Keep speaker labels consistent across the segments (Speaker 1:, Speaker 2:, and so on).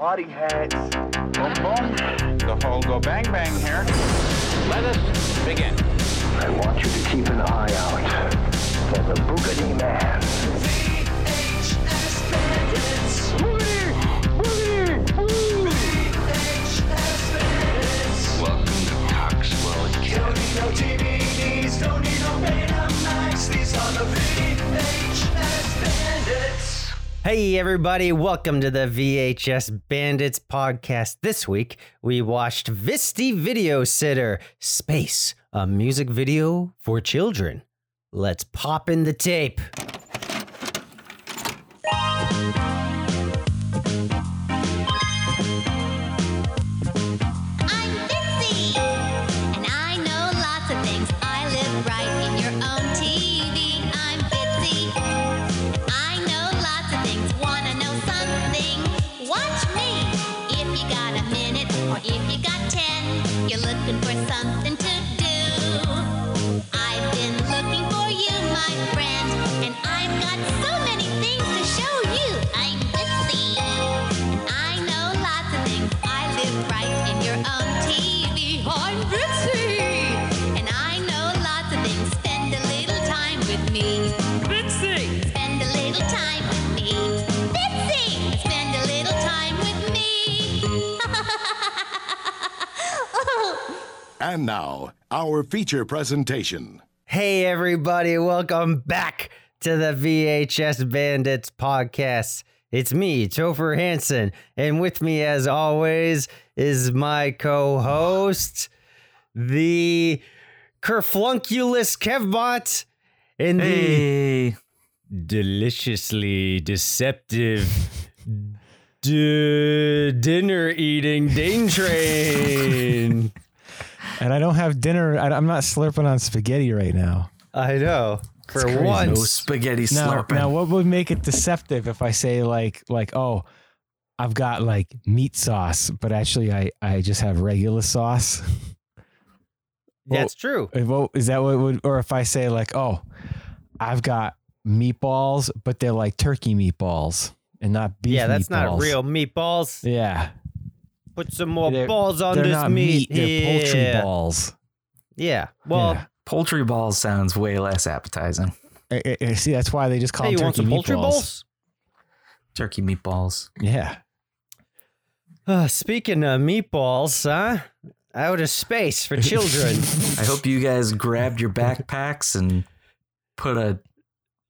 Speaker 1: party hats. Boom, boom.
Speaker 2: The whole go bang bang here.
Speaker 3: Let us begin.
Speaker 1: I want you to keep an eye out for the Boogity Man.
Speaker 4: Hey, everybody, welcome to the VHS Bandits podcast. This week, we watched Vitsi Video Sitter Space, a music video for children. Let's pop in the tape.
Speaker 5: And
Speaker 6: now, our feature presentation.
Speaker 4: Hey, everybody, welcome back to the VHS Bandits podcast. It's me, Topher Hansen, and with me, as always, is my co host, the Kerflunculus Kevbot, and the deliciously deceptive d- dinner eating Dane Train.
Speaker 7: And I don't have dinner. I, I'm not slurping on spaghetti right now.
Speaker 4: I know. For
Speaker 7: crazy.
Speaker 8: No spaghetti
Speaker 7: Now,
Speaker 8: slurping.
Speaker 7: now, what would make it deceptive if I say like, like, oh, I've got like meat sauce, but actually I, I just have regular sauce.
Speaker 4: That's true.
Speaker 7: Uh, what- Is that what would, or if I say like, oh, I've got meatballs, but they're like turkey meatballs and not beef.
Speaker 4: yeah, that's not real meatballs.
Speaker 7: Yeah,
Speaker 4: Put some more
Speaker 7: They're-
Speaker 4: balls on
Speaker 7: they're
Speaker 4: this
Speaker 7: not
Speaker 4: meat.
Speaker 7: meat. They're poultry
Speaker 4: Yeah.
Speaker 7: balls.
Speaker 4: Yeah. Well,
Speaker 7: Yeah.
Speaker 8: Poultry balls sounds way less appetizing.
Speaker 7: I- I- I see, that's why they just call
Speaker 4: hey, you
Speaker 7: them
Speaker 4: want
Speaker 7: turkey
Speaker 4: some poultry
Speaker 7: meatballs.
Speaker 4: balls?
Speaker 8: Turkey meatballs.
Speaker 7: Yeah.
Speaker 4: Uh, speaking of meatballs, huh? Out of space for children.
Speaker 8: I hope you guys grabbed your backpacks and put a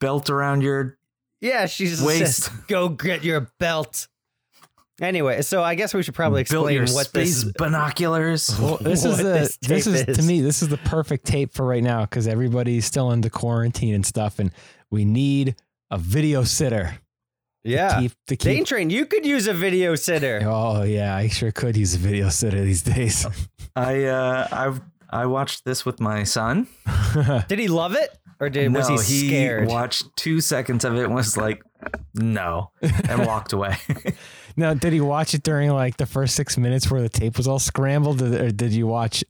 Speaker 8: belt around your.
Speaker 4: yeah, she's
Speaker 8: Waste.
Speaker 4: says, go get your belt. Anyway, so I guess we should probably
Speaker 8: built
Speaker 4: explain
Speaker 8: your
Speaker 4: what
Speaker 8: space
Speaker 4: this.
Speaker 8: binoculars.
Speaker 7: Well, this
Speaker 4: what
Speaker 7: is the
Speaker 4: this
Speaker 7: this,
Speaker 4: tape
Speaker 7: is, to me this is the perfect tape for right now because everybody's still into quarantine and stuff, and we need a video sitter. to
Speaker 4: Yeah.
Speaker 7: keep, to
Speaker 4: Dane
Speaker 7: keep.
Speaker 4: Train, you could use a video sitter.
Speaker 7: Oh yeah, I sure could use a video sitter these days.
Speaker 8: I uh, I I watched this with my son.
Speaker 4: Did he love it? Or did, was he scared?
Speaker 8: He watched two seconds of it and was like, no, and walked away.
Speaker 7: Now, did he watch it during like the first six minutes where the tape was all scrambled, or did you watch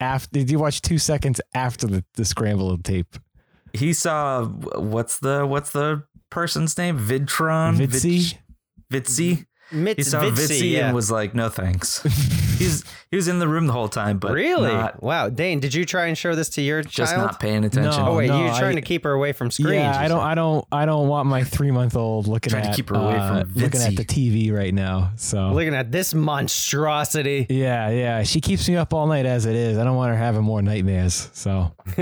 Speaker 7: after? Did you watch two seconds after the, the scrambled tape?
Speaker 8: he saw what's the what's the person's name? Vidtron.
Speaker 7: Vidsi?
Speaker 8: Vid- Vidsi.
Speaker 4: Mitz,
Speaker 8: He saw
Speaker 4: Vitsi,
Speaker 8: Vidsi
Speaker 4: yeah.
Speaker 8: and was like, "No thanks." He's he was in the room the whole time, but
Speaker 4: really?
Speaker 8: not,
Speaker 4: wow. Dane, did you try and show this to your
Speaker 8: just
Speaker 4: child?
Speaker 8: not paying attention.
Speaker 7: No.
Speaker 4: Oh wait,
Speaker 7: no,
Speaker 4: you're trying
Speaker 7: I-
Speaker 4: to keep her away from screens.
Speaker 7: Yeah, I don't,
Speaker 4: said.
Speaker 7: I don't, I don't want my three month old looking
Speaker 8: Trying to keep her away
Speaker 7: uh,
Speaker 8: from
Speaker 7: looking at the TV right now. So
Speaker 4: Looking at this monstrosity.
Speaker 7: yeah, yeah, she keeps me up all night as it is. I don't want her having more nightmares. So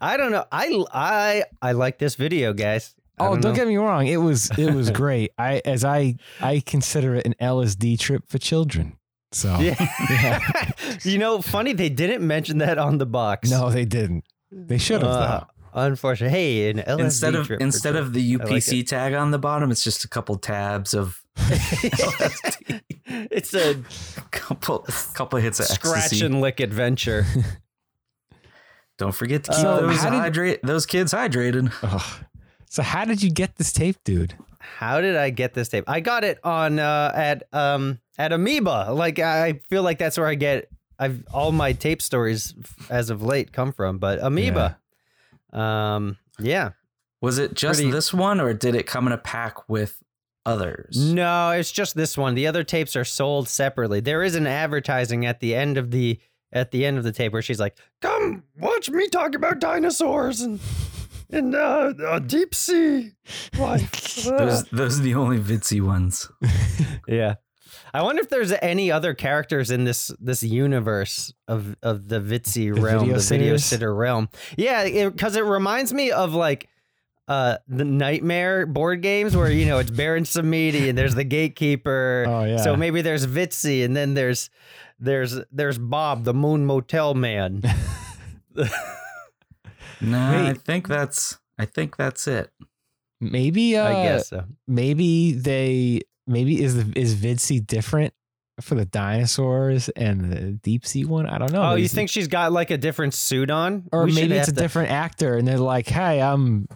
Speaker 4: I don't know. I I I like this video, guys. I
Speaker 7: oh, don't
Speaker 4: know.
Speaker 7: get me wrong, it was it was great. I as I I consider it an LSD trip for children. So
Speaker 4: Yeah. you know, funny they didn't mention that on the box.
Speaker 7: no, they didn't. They should have
Speaker 4: Uh, unfortunately. Hey, an LSD
Speaker 8: Instead of
Speaker 4: trip for
Speaker 8: instead of the
Speaker 4: children. I like
Speaker 8: UPC tag on the bottom, it's just a couple tabs of
Speaker 4: it. it's a
Speaker 8: couple couple hits of
Speaker 4: scratch
Speaker 8: ecstasy.
Speaker 4: and lick adventure.
Speaker 8: Don't forget to keep
Speaker 7: So
Speaker 8: those
Speaker 7: how did-
Speaker 8: hydrate those kids hydrated.
Speaker 7: Ugh. So how did you get this tape, dude?
Speaker 4: How did I get this tape? I got it on uh, at um at Amoeba. Like I feel like that's where I get I've all my tape stories as of late come from, but Amoeba. Um yeah.
Speaker 8: Was it just
Speaker 4: Pretty-
Speaker 8: this one, or did it come in a pack with others?
Speaker 4: No, it's just this one. The other tapes are sold separately. There is an advertising at the end of the at the end of the tape where she's like, "Come watch me talk about dinosaurs and and uh, uh deep sea life."
Speaker 8: Those those are the only Vitsi ones.
Speaker 4: yeah. I wonder if there's any other characters in this this universe of of the Vitsi
Speaker 7: The
Speaker 4: realm,
Speaker 7: video
Speaker 4: the video
Speaker 7: sitters?
Speaker 4: sitter realm. Yeah, because it, reminds me of like uh the Nightmare board games where you know it's Baron Samedi and there's the gatekeeper.
Speaker 7: Oh, yeah.
Speaker 4: So maybe there's Vitsi and then there's there's there's Bob, the Moon Motel man.
Speaker 8: No, I think that's I think that's it.
Speaker 7: Maybe uh,
Speaker 4: I guess so.
Speaker 7: maybe they maybe is the is Vidsy different for the dinosaurs and the deep sea one? I don't know.
Speaker 4: Oh, you
Speaker 7: Is it-
Speaker 4: think she's got like a different suit on?
Speaker 7: or
Speaker 4: We
Speaker 7: maybe it's a
Speaker 4: to-
Speaker 7: different actor and they're like, "Hey, I'm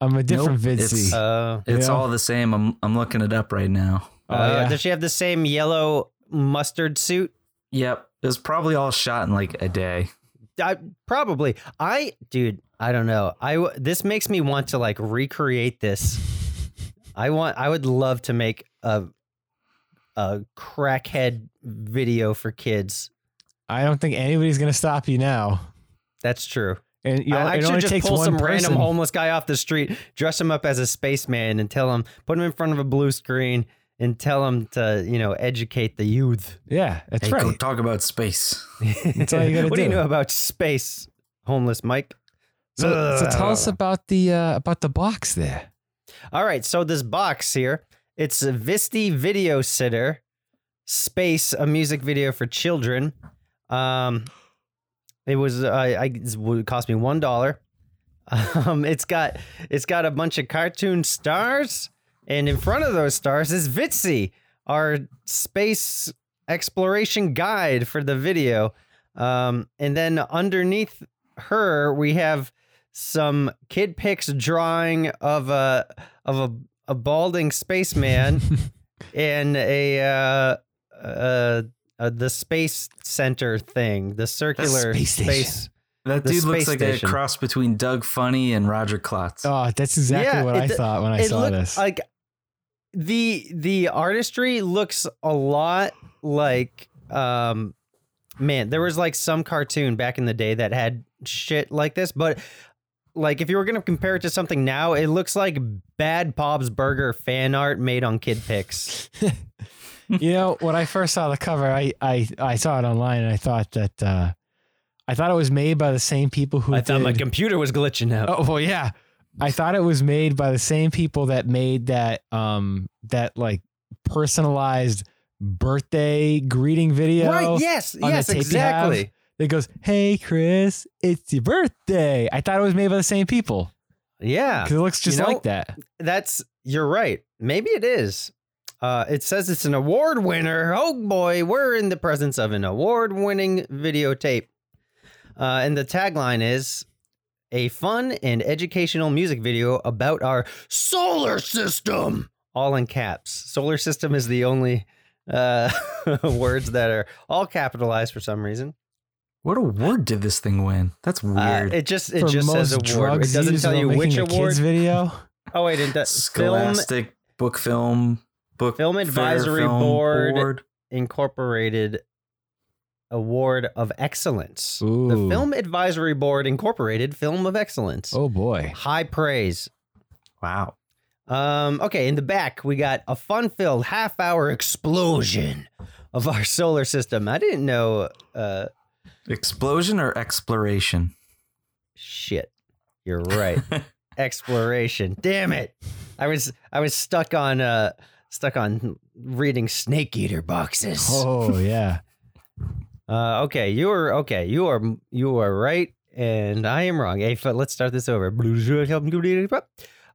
Speaker 7: I'm a different
Speaker 8: Nope,
Speaker 7: Vidsy."
Speaker 8: it's-
Speaker 4: Uh,
Speaker 8: It's all the same. I'm I'm looking it up right now.
Speaker 7: Oh,
Speaker 4: uh,
Speaker 7: yeah.
Speaker 4: Does she have the same yellow mustard suit?
Speaker 8: Yep, it was probably all shot in like a day.
Speaker 4: I probably. I dude, I don't know. I this makes me want to like recreate this. I want I would love to make a a crackhead video for kids.
Speaker 7: I don't think anybody's gonna stop you now.
Speaker 4: That's true.
Speaker 7: And you know,
Speaker 4: I, I should just pull some
Speaker 7: person.
Speaker 4: random homeless guy off the street, dress him up as a spaceman, and tell him, put him in front of a blue screen, and tell him to, you know, educate the youth.
Speaker 7: Yeah, that's
Speaker 8: Hey, go
Speaker 7: right.
Speaker 8: talk about space.
Speaker 7: That's all you gotta
Speaker 4: what do you
Speaker 7: do.
Speaker 4: know about space, homeless Mike?
Speaker 7: So, so tell us about the uh, about the box there.
Speaker 4: All right, so this box here, it's a Vitsi Video Sitter Space, a music video for children. Um, it was uh, I it cost me one dollar. Um, it's got it's got a bunch of cartoon stars, and in front of those stars is Vitsi, our space exploration guide for the video. Um, and then underneath her, we have some kid pix drawing of a of a, a balding spaceman and a uh, uh, uh, the space center thing, the circular
Speaker 7: space
Speaker 4: space.
Speaker 8: That
Speaker 4: The
Speaker 8: dude looks like
Speaker 4: station.
Speaker 8: a cross between Doug Funnie and Roger Klotz.
Speaker 7: Oh, that's exactly
Speaker 4: Yeah,
Speaker 7: what
Speaker 4: it
Speaker 7: I
Speaker 4: d-
Speaker 7: thought when I saw
Speaker 4: looked
Speaker 7: this.
Speaker 4: Like the the artistry looks a lot like um man, there was like some cartoon back in the day that had shit like this, but like if you were gonna compare it to something now, it looks like bad Bob's Burger fan art made on Kid Pix.
Speaker 7: you know, when I first saw the cover, I I, I saw it online and I thought that uh, I thought it was made by the same people who
Speaker 4: I thought
Speaker 7: did,
Speaker 4: my computer was glitching out.
Speaker 7: Oh well, yeah. I thought it was made by the same people that made that um that like personalized birthday greeting video.
Speaker 4: right? Yes, yes,
Speaker 7: tape you have.
Speaker 4: exactly.
Speaker 7: It goes, "Hey Chris, it's your birthday." I thought it was made by the same people
Speaker 4: Yeah,
Speaker 7: because it looks just
Speaker 4: You know,
Speaker 7: like that.
Speaker 4: that's you're right. Maybe it is. Uh, it says it's an award winner. Oh boy, we're in the presence of an award-winning videotape. Uh, and the tagline is a fun and educational music video about our solar system. All in caps. Solar system is the only uh, words that are all capitalized for some reason.
Speaker 8: What award did this thing win? That's
Speaker 4: Uh,
Speaker 8: weird.
Speaker 4: it just it
Speaker 7: For
Speaker 4: just says
Speaker 7: most
Speaker 4: award. It doesn't tell you which
Speaker 7: a
Speaker 4: award.
Speaker 7: kids video.
Speaker 4: Oh wait, it does. Film
Speaker 8: Scholastic book film book
Speaker 4: Film Advisory
Speaker 8: Film
Speaker 4: Board. Incorporated Award of Excellence. The Film Advisory Board Incorporated Film of Excellence.
Speaker 7: Oh boy.
Speaker 4: High praise.
Speaker 8: Wow.
Speaker 4: Um, okay, in the back, we got a fun filled half hour explosion of our solar system. I didn't know. Uh,
Speaker 8: Explosion or exploration?
Speaker 4: shit. You're right. Exploration. Damn it. I was I was stuck on uh stuck on reading snake eater boxes.
Speaker 7: Oh yeah.
Speaker 4: Uh, okay, you are okay. You are you are right, and I am wrong. Hey, let's start this over.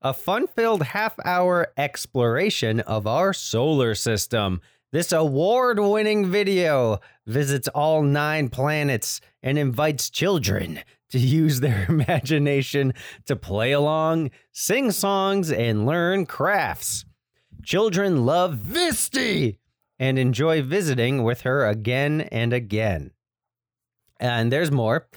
Speaker 4: A fun-filled half-hour exploration of our solar system. This award-winning video visits all nine planets and invites children to use their imagination to play along, sing songs, and learn crafts. Children love Vitsi and enjoy visiting with her again and again. And there's more.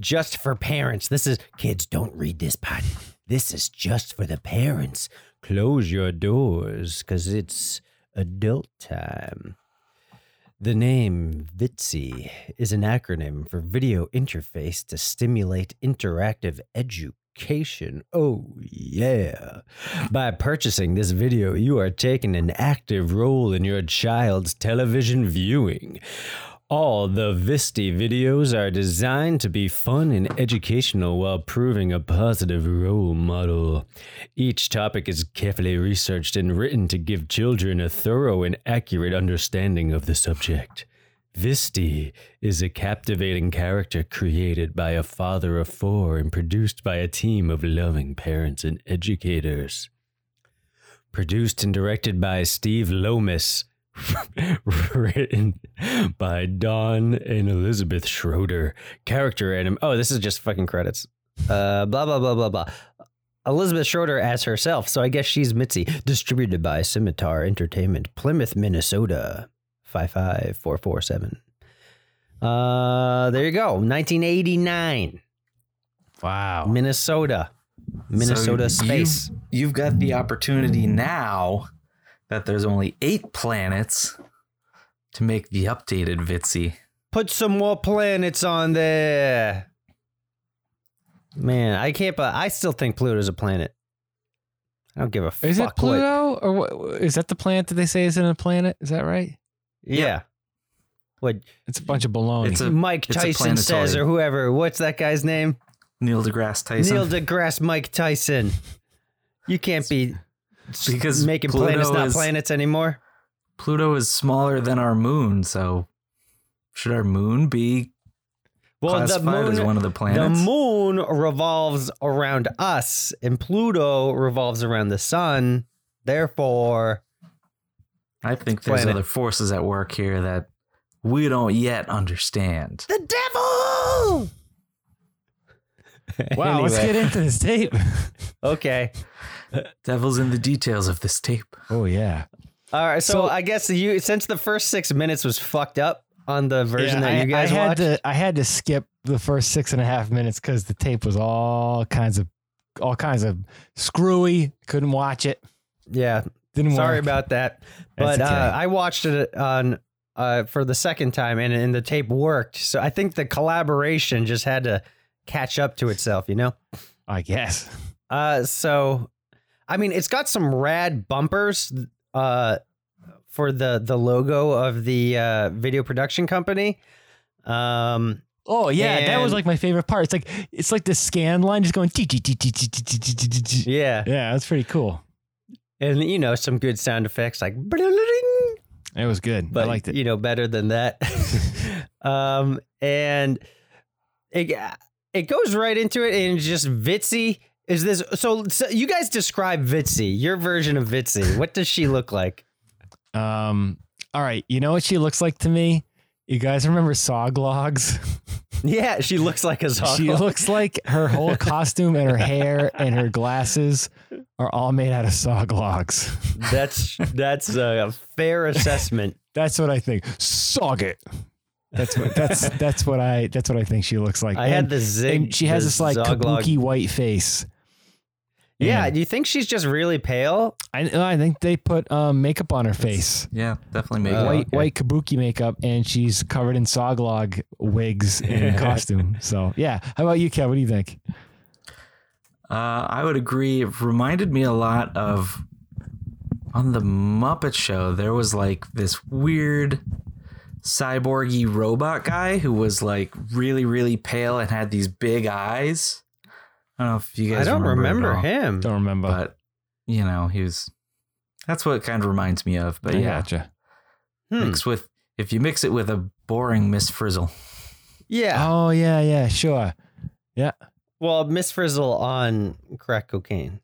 Speaker 4: Just for parents. This is kids don't read this part. This is just for the parents. close your doors because it's adult time. The name VITSI is an acronym for Video Interface to Stimulate Interactive Education. Oh, yeah. By purchasing this video, you are taking an active role in your child's television viewing. All the Vitsi videos are designed to be fun and educational while proving a positive role model. Each topic is carefully researched and written to give children a thorough and accurate understanding of the subject. Vitsi is a captivating character created by a father of four and produced by a team of loving parents and educators. Produced and directed by Steve Lomas. Written by Don and Elizabeth Schroeder. Character anim. Oh, this is just fucking credits. Uh, blah blah blah blah blah. Elizabeth Schroeder as herself, so I guess she's Mitzi. Distributed by Scimitar Entertainment, Plymouth, Minnesota, five five four four seven. Uh, there you go. 1989,
Speaker 7: Wow.
Speaker 4: Minnesota, Minnesota
Speaker 8: So
Speaker 4: space.
Speaker 8: You've, you've got the opportunity now that there's only eight planets to make the updated Vitsi.
Speaker 4: Put some more planets on there. Man, I can't. But I still think Pluto's a planet. I don't give a fuck.
Speaker 7: Is
Speaker 4: fuck.
Speaker 7: it Pluto or what? Is that the planet that they say isn't a planet? Is that right?
Speaker 4: What, yeah. What
Speaker 7: It's a bunch of baloney.
Speaker 8: It's a-
Speaker 4: Mike
Speaker 8: it's a
Speaker 4: Tyson says, or whoever. What's that guy's name?
Speaker 8: Neil deGrasse Tyson.
Speaker 4: Neil deGrasse Mike Tyson. You can't be
Speaker 8: because
Speaker 4: making
Speaker 8: Pluto
Speaker 4: planets not
Speaker 8: is,
Speaker 4: planets anymore.
Speaker 8: Pluto is smaller than our moon, so should our moon be
Speaker 4: Well, the
Speaker 8: classified as
Speaker 4: moon,
Speaker 8: one of the planets?
Speaker 4: the moon revolves around us, and Pluto revolves around the sun. Therefore,
Speaker 8: I think there's
Speaker 4: planet.
Speaker 8: other forces at work here that we don't yet understand.
Speaker 4: the devil.
Speaker 7: wow. Let's get into this tape.
Speaker 4: Okay.
Speaker 8: Devil's in the details of this tape.
Speaker 7: oh yeah.
Speaker 4: All right. So,
Speaker 7: So-
Speaker 4: I guess you, since the first six minutes was fucked up on the version
Speaker 7: Yeah,
Speaker 4: that you guys
Speaker 7: I, I had
Speaker 4: watched,
Speaker 7: to I had to skip the first six and a half minutes because the tape was all kinds of all kinds of screwy. Couldn't watch it.
Speaker 4: yeah.
Speaker 7: Didn't
Speaker 4: Sorry
Speaker 7: work.
Speaker 4: about that. But
Speaker 7: okay.
Speaker 4: uh, I watched it on uh, for the second time, and and the tape worked. So I think the collaboration just had to catch up to itself. You know.
Speaker 7: I guess.
Speaker 4: Uh, so, I mean, it's got some rad bumpers. Uh, for the the logo of the uh, video production company. Um.
Speaker 7: Oh yeah, and, that was like my favorite part. It's like it's like the scan line just going.
Speaker 4: Yeah,
Speaker 7: yeah, that's pretty cool
Speaker 4: and you know some good sound effects like.
Speaker 7: It was good.
Speaker 4: but
Speaker 7: I liked it.
Speaker 4: you know better than that. um, and it it goes right into it, and just Vitsi. Is this so, so? You guys describe Vitsi, your version of Vitsi. What does she look like?
Speaker 7: Um. All right. You know what she looks like to me? You guys remember Soglogs?
Speaker 4: Yeah, she looks like a Zog.
Speaker 7: She looks like her whole costume and her hair and her glasses are all made out of Soglogs.
Speaker 4: That's that's a fair assessment.
Speaker 7: That's what I think. Sog it. That's what that's that's what I that's what I think she looks like.
Speaker 4: I had
Speaker 7: And-
Speaker 4: the zig.
Speaker 7: and she has this like
Speaker 4: Zoglog-
Speaker 7: kabuki white face.
Speaker 4: Yeah, do you think she's just really pale?
Speaker 7: I, I think they put um, makeup on her face.
Speaker 8: Yeah, definitely make it.
Speaker 7: white
Speaker 4: okay.
Speaker 7: white kabuki makeup, and she's covered in soglog wigs and costume. So yeah, how about you, Kev? What do you think?
Speaker 8: Uh, I would agree. It reminded me a lot of on the Muppet Show. There was like this weird cyborgy robot guy who was like really, really pale and had these big eyes. I don't know if you guys.
Speaker 4: I don't
Speaker 8: remember, it
Speaker 4: remember
Speaker 8: all,
Speaker 4: him.
Speaker 7: Don't remember.
Speaker 8: but you know he was. That's what it kind of reminds me of. But
Speaker 7: I
Speaker 8: yeah,
Speaker 7: gotcha.
Speaker 4: Hmm.
Speaker 8: mix with if you mix it with a boring Miss Frizzle.
Speaker 4: Yeah.
Speaker 7: Oh yeah, yeah, sure. Yeah.
Speaker 4: Well, Miss Frizzle on crack cocaine.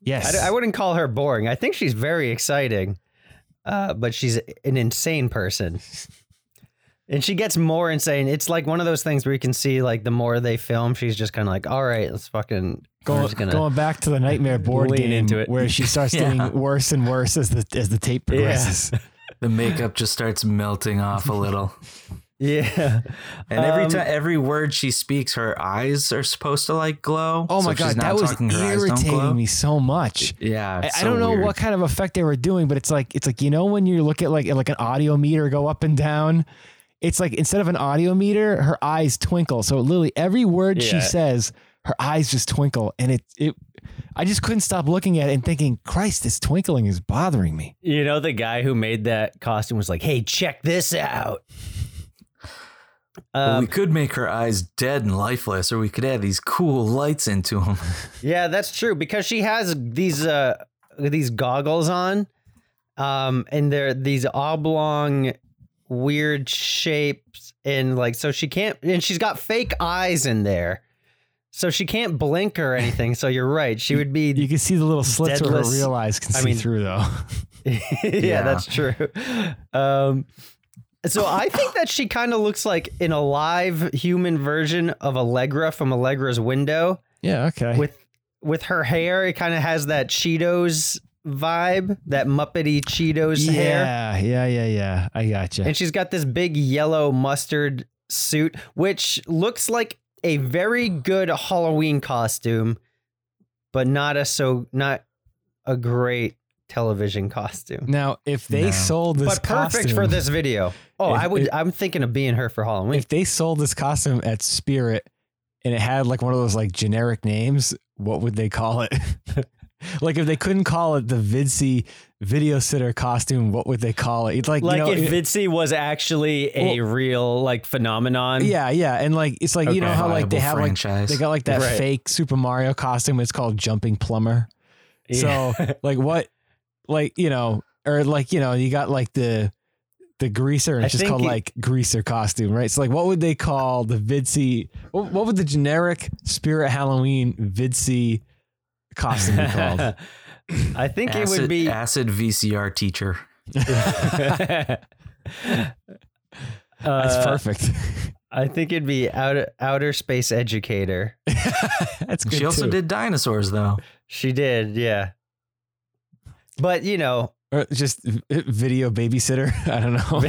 Speaker 7: Yes.
Speaker 4: I, I wouldn't call her boring. I think she's very exciting, uh, but she's an insane person. And she gets more insane. It's like one of those things where you can see, like, the more they film, she's just kind of like, all right, let's fucking. we're
Speaker 7: Going,
Speaker 4: just gonna,
Speaker 7: going back to the nightmare board game
Speaker 4: into it.
Speaker 7: where she starts
Speaker 8: Yeah.
Speaker 7: getting worse and worse as the as the tape progresses.
Speaker 8: The makeup just starts melting off a little.
Speaker 4: Yeah.
Speaker 8: And every
Speaker 4: Um,
Speaker 8: time, every word she speaks, her eyes are supposed to like glow.
Speaker 7: Oh my
Speaker 8: if she's
Speaker 7: god, that was
Speaker 8: talking, her eyes don't glow.
Speaker 7: irritating me so much.
Speaker 8: Yeah,
Speaker 7: I,
Speaker 8: it's
Speaker 7: I don't know
Speaker 8: weird.
Speaker 7: what kind of effect they were doing, but it's like it's like you know when you look at like like an audio meter go up and down. It's like instead of an audio meter, her eyes twinkle. So literally every word she says, her eyes just twinkle, and it it. I just couldn't stop looking at it and thinking, Christ, this twinkling is bothering me.
Speaker 4: You know, the guy who made that costume was like, hey, check this out.
Speaker 8: Well,
Speaker 4: Um,
Speaker 8: we could make her eyes dead and lifeless, or we could add these cool lights into them.
Speaker 4: yeah, that's true because she has these uh these goggles on, um, and they're these oblong, weird shapes, and like so she can't, and she's got fake eyes in there, so she can't blink or anything. So you're right, she would be.
Speaker 7: You can see the little slits where her real eyes can
Speaker 4: I
Speaker 7: see
Speaker 4: mean-
Speaker 7: through, though.
Speaker 4: yeah,
Speaker 8: Yeah.
Speaker 4: that's true. Um, so I think that she kind of looks like an alive human version of Allegra from Allegra's window.
Speaker 7: Yeah, okay.
Speaker 4: With with her hair, it kind of has that Cheetos vibe, that Muppety Cheetos hair.
Speaker 7: yeah, yeah, yeah, yeah. I gotcha.
Speaker 4: And she's got this big yellow mustard suit, which looks like a very good Halloween costume, but not a so not a great television costume.
Speaker 7: now, if they
Speaker 8: No.
Speaker 7: sold this
Speaker 4: but perfect
Speaker 7: costume,
Speaker 4: for this video. Oh,
Speaker 7: If-
Speaker 4: I would.
Speaker 7: if-
Speaker 4: I'm thinking of being her for Halloween.
Speaker 7: if they sold this costume at Spirit and it had like one of those like generic names, what would they call it? like if they couldn't call it the Vidsy video sitter costume, what would they call it? It's like,
Speaker 4: like
Speaker 7: you know,
Speaker 4: if
Speaker 7: it-
Speaker 4: Vitsi was actually a real like phenomenon.
Speaker 7: yeah, yeah, and like it's like you know how like they have
Speaker 8: franchise.
Speaker 7: like they got like that
Speaker 4: Right.
Speaker 7: fake Super Mario costume. It's called Jumping Plumber.
Speaker 4: Yeah.
Speaker 7: So like what, like you know, or like you know, you got like the the greaser, and
Speaker 4: I
Speaker 7: it's just called
Speaker 4: it-
Speaker 7: like greaser costume, right? So like, what would they call the Vidsy? What, what would the generic Spirit Halloween Vidsy costume be called?
Speaker 4: I think
Speaker 8: acid,
Speaker 4: it would be.
Speaker 8: acid VCR teacher.
Speaker 7: That's
Speaker 4: Uh,
Speaker 7: perfect.
Speaker 4: I think it'd be outer outer space educator.
Speaker 7: That's good
Speaker 8: She also
Speaker 7: too.
Speaker 8: did dinosaurs, though.
Speaker 4: She did, yeah. But you know,
Speaker 7: Or just video babysitter. I don't know.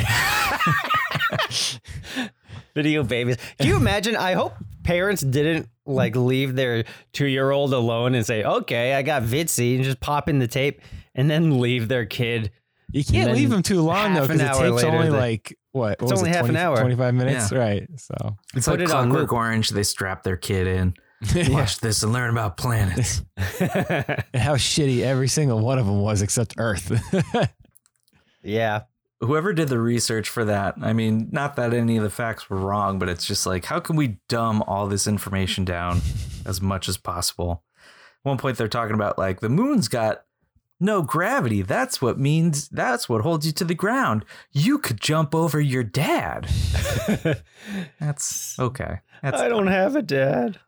Speaker 4: video babies. Can you imagine? I hope parents didn't like leave their two year old alone and say, "Okay, I got Vitsi," and just pop in the tape, and then leave their kid.
Speaker 7: You can't leave them too long though, because it takes
Speaker 4: later,
Speaker 7: only
Speaker 4: they-
Speaker 7: like what?
Speaker 4: It's
Speaker 7: what was
Speaker 4: only
Speaker 7: it,
Speaker 4: half an hour.
Speaker 7: 25 minutes,
Speaker 8: Yeah.
Speaker 7: right? So
Speaker 8: It's
Speaker 4: Put
Speaker 8: like
Speaker 4: it on
Speaker 8: Clockwork. Orange. They strap their kid in. Watch this and learn about planets.
Speaker 7: and how shitty every single one of them was except Earth.
Speaker 4: yeah,
Speaker 8: Whoever did the research for that, I mean, not that any of the facts were wrong, but it's just like, how can we dumb all this information down as much as possible? At one point, they're talking about like the moon's got no gravity. That's what means, that's what holds you to the ground. You could jump over your dad. That's okay. That's
Speaker 4: I don't have a dad.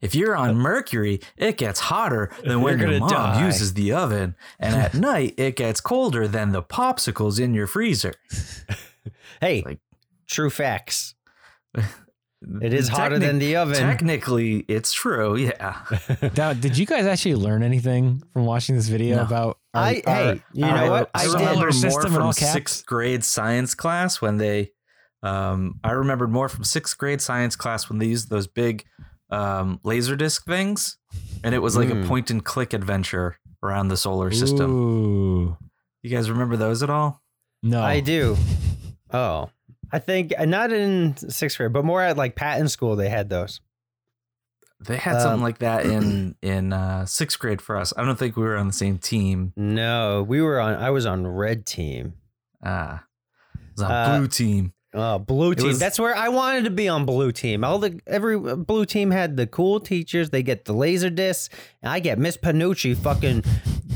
Speaker 8: If you're on Mercury, it gets hotter than when your mom
Speaker 4: die.
Speaker 8: uses the oven, and at night it gets colder than the popsicles in your freezer.
Speaker 4: Hey,
Speaker 8: Like-
Speaker 4: true facts. It is hotter
Speaker 8: Technic-
Speaker 4: than the oven.
Speaker 8: Technically, it's true. Yeah.
Speaker 7: now, did you guys actually learn anything from watching this video
Speaker 8: No.
Speaker 7: about? Our,
Speaker 4: I- hey, you
Speaker 7: our
Speaker 4: know what? I
Speaker 7: solar
Speaker 8: remember more
Speaker 7: system in
Speaker 8: from
Speaker 7: caps?
Speaker 8: sixth grade science class when they. Um, I remembered more from sixth grade science class when they used those big um, laser disc things, and it was like
Speaker 4: Mm.
Speaker 8: a point and click adventure around the solar system.
Speaker 7: Ooh,
Speaker 8: You guys remember those at all?
Speaker 7: no,
Speaker 4: I do. Oh, I think uh, not in sixth grade, but more at like Patton School. They had those.
Speaker 8: They had
Speaker 4: Um,
Speaker 8: something like that in in uh, sixth grade for us. I don't think we were on the same team.
Speaker 4: No, we were on. I was on red team.
Speaker 8: Ah, it was on
Speaker 4: Uh,
Speaker 8: blue team.
Speaker 4: Oh, blue team.
Speaker 8: was-
Speaker 4: That's where I wanted to be on blue team. All the every uh, blue team had the cool teachers. They get the laser discs, and I get Miss Panucci fucking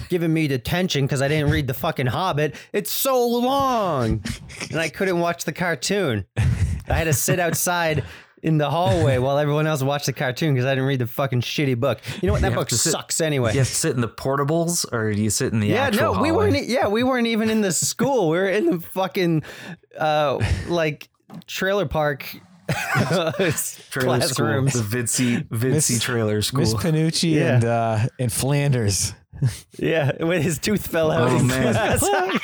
Speaker 4: giving me detention because I didn't read the fucking Hobbit. It's so long, and I couldn't watch the cartoon. I had to sit outside in the hallway while everyone else watched the cartoon because I didn't read the fucking shitty book. You know what? That book
Speaker 8: sit-
Speaker 4: sucks anyway.
Speaker 8: You have to sit in the portables, or do you sit in the
Speaker 4: Yeah,
Speaker 8: actual
Speaker 4: no, we weren't. Yeah, we weren't even in the school. We were in the fucking, uh, like trailer park
Speaker 8: trailer school,
Speaker 4: classrooms.
Speaker 8: the Vidsy Vidsy
Speaker 7: Miss-
Speaker 8: trailer school.
Speaker 7: Miss Panucci
Speaker 4: Yeah.
Speaker 7: and uh, and Flanders.
Speaker 4: Yeah, when his tooth fell out.
Speaker 8: Oh, man.